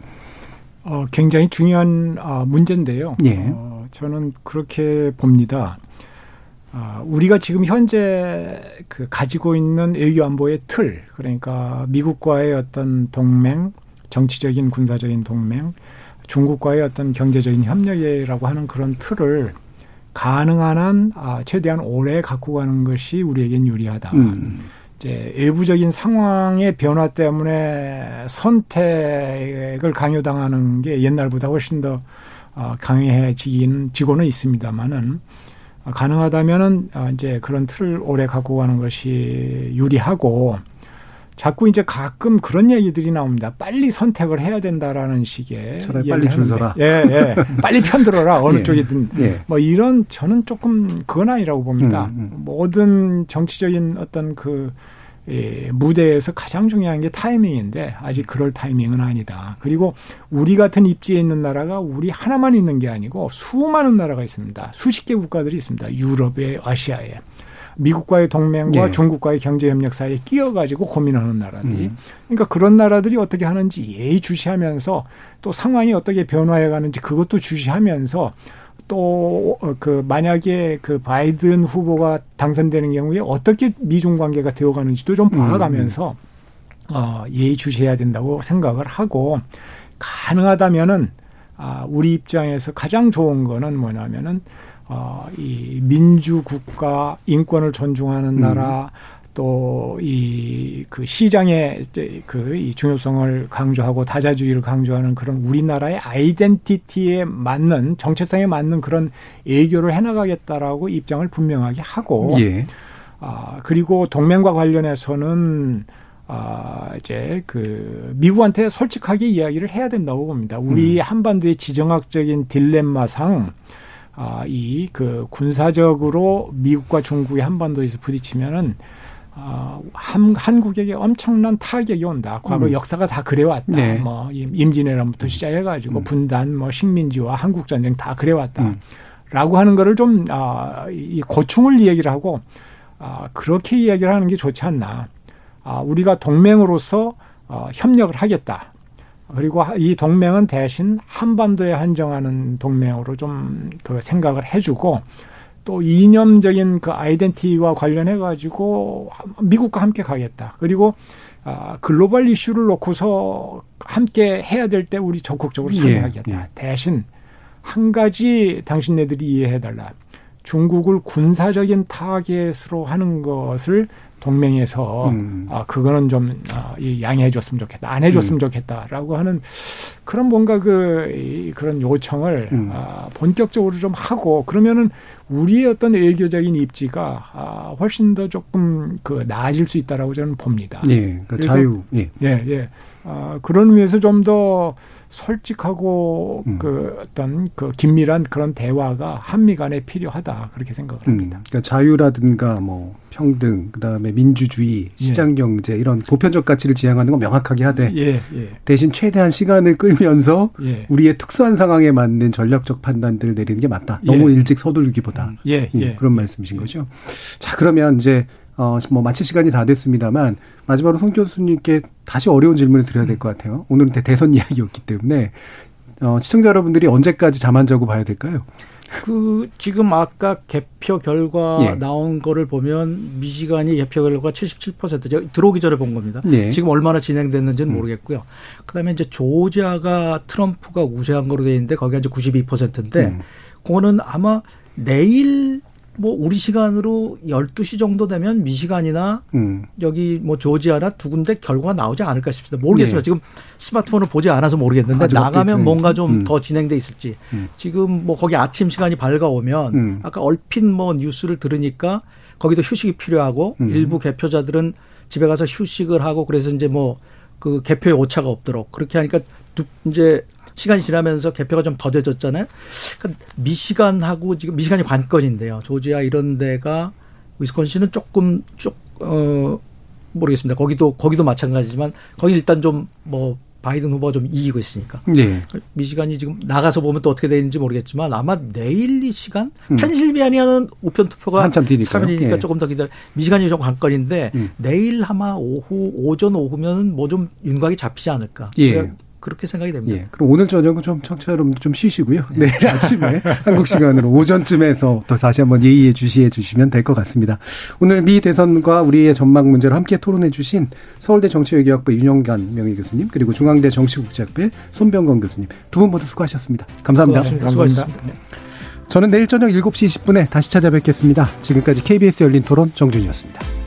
어, 굉장히 중요한 어, 문제인데요. 예. 어, 저는 그렇게 봅니다. 아, 우리가 지금 현재 그 가지고 있는 외교 안보의 틀, 그러니까 미국과의 어떤 동맹, 정치적인 군사적인 동맹, 중국과의 어떤 경제적인 협력이라고 하는 그런 틀을 가능한 한 아, 최대한 오래 갖고 가는 것이 우리에겐 유리하다. 음. 이제 외부적인 상황의 변화 때문에 선택을 강요당하는 게 옛날보다 훨씬 더 어, 강해지긴 지고는 있습니다만은 가능하다면은 어, 이제 그런 틀을 오래 갖고 가는 것이 유리하고 자꾸 이제 가끔 그런 얘기들이 나옵니다. 빨리 선택을 해야 된다라는 식의 빨리 줄 서라. 예, 예. [laughs] 빨리 편들어라. 어느 예. 쪽이든. 예. 뭐 이런 저는 조금 그건 아니라고 봅니다. 음, 음. 모든 정치적인 어떤 그 예, 무대에서 가장 중요한 게 타이밍인데 아직 그럴 타이밍은 아니다. 그리고 우리 같은 입지에 있는 나라가 우리 하나만 있는 게 아니고 수많은 나라가 있습니다. 수십 개 국가들이 있습니다. 유럽에, 아시아에. 미국과의 동맹과 네. 중국과의 경제 협력 사이에 끼어가지고 고민하는 나라들이. 음. 그러니까 그런 나라들이 어떻게 하는지 예의주시하면서 또 상황이 어떻게 변화해 가는지 그것도 주시하면서 또그 어, 만약에 그 바이든 후보가 당선되는 경우에 어떻게 미중 관계가 되어가는지도 좀 음, 음. 봐가면서 어, 예의주시해야 된다고 생각을 하고 가능하다면은 아, 우리 입장에서 가장 좋은 거는 뭐냐면은 어, 이 민주 국가 인권을 존중하는 음. 나라 또 이 그 시장의 그 이 중요성을 강조하고 다자주의를 강조하는 그런 우리나라의 아이덴티티에 맞는 정체성에 맞는 그런 애교를 해나가겠다라고 입장을 분명하게 하고 예. 아 그리고 동맹과 관련해서는 아 이제 그 미국한테 솔직하게 이야기를 해야 된다고 봅니다. 우리 음. 한반도의 지정학적인 딜레마상 아, 이 그 군사적으로 미국과 중국이 한반도에서 부딪히면은 아, 한, 한국에게 엄청난 타격이 온다. 과거 음. 역사가 다 그래왔다. 네. 뭐 임- 임진왜란부터 시작해가지고 음. 분단, 뭐 식민지와 한국 전쟁 다 그래왔다. 음. 라고 하는 거를 좀, 아, 이 고충을 이야기를 하고, 아, 그렇게 이야기를 하는 게 좋지 않나. 아, 우리가 동맹으로서 어, 협력을 하겠다. 그리고 하- 이 동맹은 대신 한반도에 한정하는 동맹으로 좀 그 생각을 해주고 또 이념적인 그 아이덴티와 관련해 가지고 미국과 함께 가겠다. 그리고 아, 글로벌 이슈를 놓고서 함께 해야 될 때 우리 적극적으로 예, 참여하겠다. 예. 대신 한 가지 당신네들이 이해해 달라. 중국을 군사적인 타겟으로 하는 것을 동맹에서 음. 아 그거는 좀 아, 이 양해해 줬으면 좋겠다 안 해줬으면 음. 좋겠다라고 하는 그런 뭔가 그 이, 그런 요청을 음. 아, 본격적으로 좀 하고 그러면은 우리의 어떤 외교적인 입지가 아, 훨씬 더 조금 그 나아질 수 있다라고 저는 봅니다. 예. 그 그래서 자유. 예. 예, 예. 아, 그런 의미에서 좀더 솔직하고 음. 그 어떤 그 긴밀한 그런 대화가 한미 간에 필요하다 그렇게 생각을 음, 합니다. 그러니까 자유라든가 뭐 평등, 그다음에 민주주의, 예. 시장 경제 이런 보편적 가치를 지향하는 건 명확하게 하되 예, 예, 대신 최대한 시간을 끌면서 예, 우리의 특수한 상황에 맞는 전략적 판단들을 내리는 게 맞다. 예. 너무 일찍 서두르기보다. 예, 예, 예. 그런 말씀이신 거죠. 자, 그러면 이제 어, 뭐 마칠 시간이 다 됐습니다만 마지막으로 송 교수님께 다시 어려운 질문을 드려야 될 것 같아요. 오늘은 대- 대선 [laughs] 이야기였기 때문에 어, 시청자 여러분들이 언제까지 잠 안 자고 봐야 될까요? 그 지금 아까 개표 결과 예. 나온 거를 보면 미시간이 개표 결과 77% 제가 들어오기 전에 본 겁니다. 예. 지금 얼마나 진행됐는지는 음. 모르겠고요. 그다음에 이제 조지아가 트럼프가 우세한 거로 돼 있는데 거기가 이제 92%인데 음. 그거는 아마 내일 뭐 우리 시간으로 12시 정도 되면 미시간이나 음. 여기 뭐 조지아나 두 군데 결과가 나오지 않을까 싶습니다. 모르겠습니다. 네. 지금 스마트폰을 보지 않아서 모르겠는데 나가면 업데이트는 뭔가 좀 음. 더 진행돼 있을지. 음. 지금 뭐 거기 아침 시간이 밝아오면 음. 아까 얼핏 뭐 뉴스를 들으니까 거기도 휴식이 필요하고 음. 일부 개표자들은 집에 가서 휴식을 하고 그래서 이제 뭐 그 개표에 오차가 없도록 그렇게 하니까 두- 이제 시간이 지나면서 개표가 좀 더뎌졌잖아요. 그러니까 미시간하고 지금 미시간이 관건인데요. 조지아 이런 데가 위스콘신은 조금 쪽어 모르겠습니다. 거기도 거기도 마찬가지지만 거기 일단 좀 뭐 바이든 후보가 좀 이기고 있으니까 예. 미시간이 지금 나가서 보면 또 어떻게 되는지 모르겠지만 아마 내일 이 시간 음. 펜실베니아는 우편 투표가 한참 뒤니까요. 3일이니까 예. 조금 더 기다려. 미시간이 좀 관건인데 음. 내일 아마 오후 오전 오후면 뭐좀 윤곽이 잡히지 않을까. 예. 그렇게 생각이 됩니다. 예. 그럼 오늘 저녁은 좀 청취자 여러분 좀 쉬시고요. [laughs] 내일 아침에 한국 시간으로 오전쯤에서 또 다시 한번 예의에 주시해 주시면 될 것 같습니다. 오늘 미 대선과 우리의 전망 문제로 함께 토론해 주신 서울대 정치외교학부 윤영관 명예 교수님 그리고 중앙대 정치국제학부의 손병건 교수님 두 분 모두 수고하셨습니다. 감사합니다. 감사합니다. 수고하셨습니다. 저는 내일 저녁 7시 20분에 다시 찾아뵙겠습니다. 지금까지 KBS 열린 토론 정준이었습니다.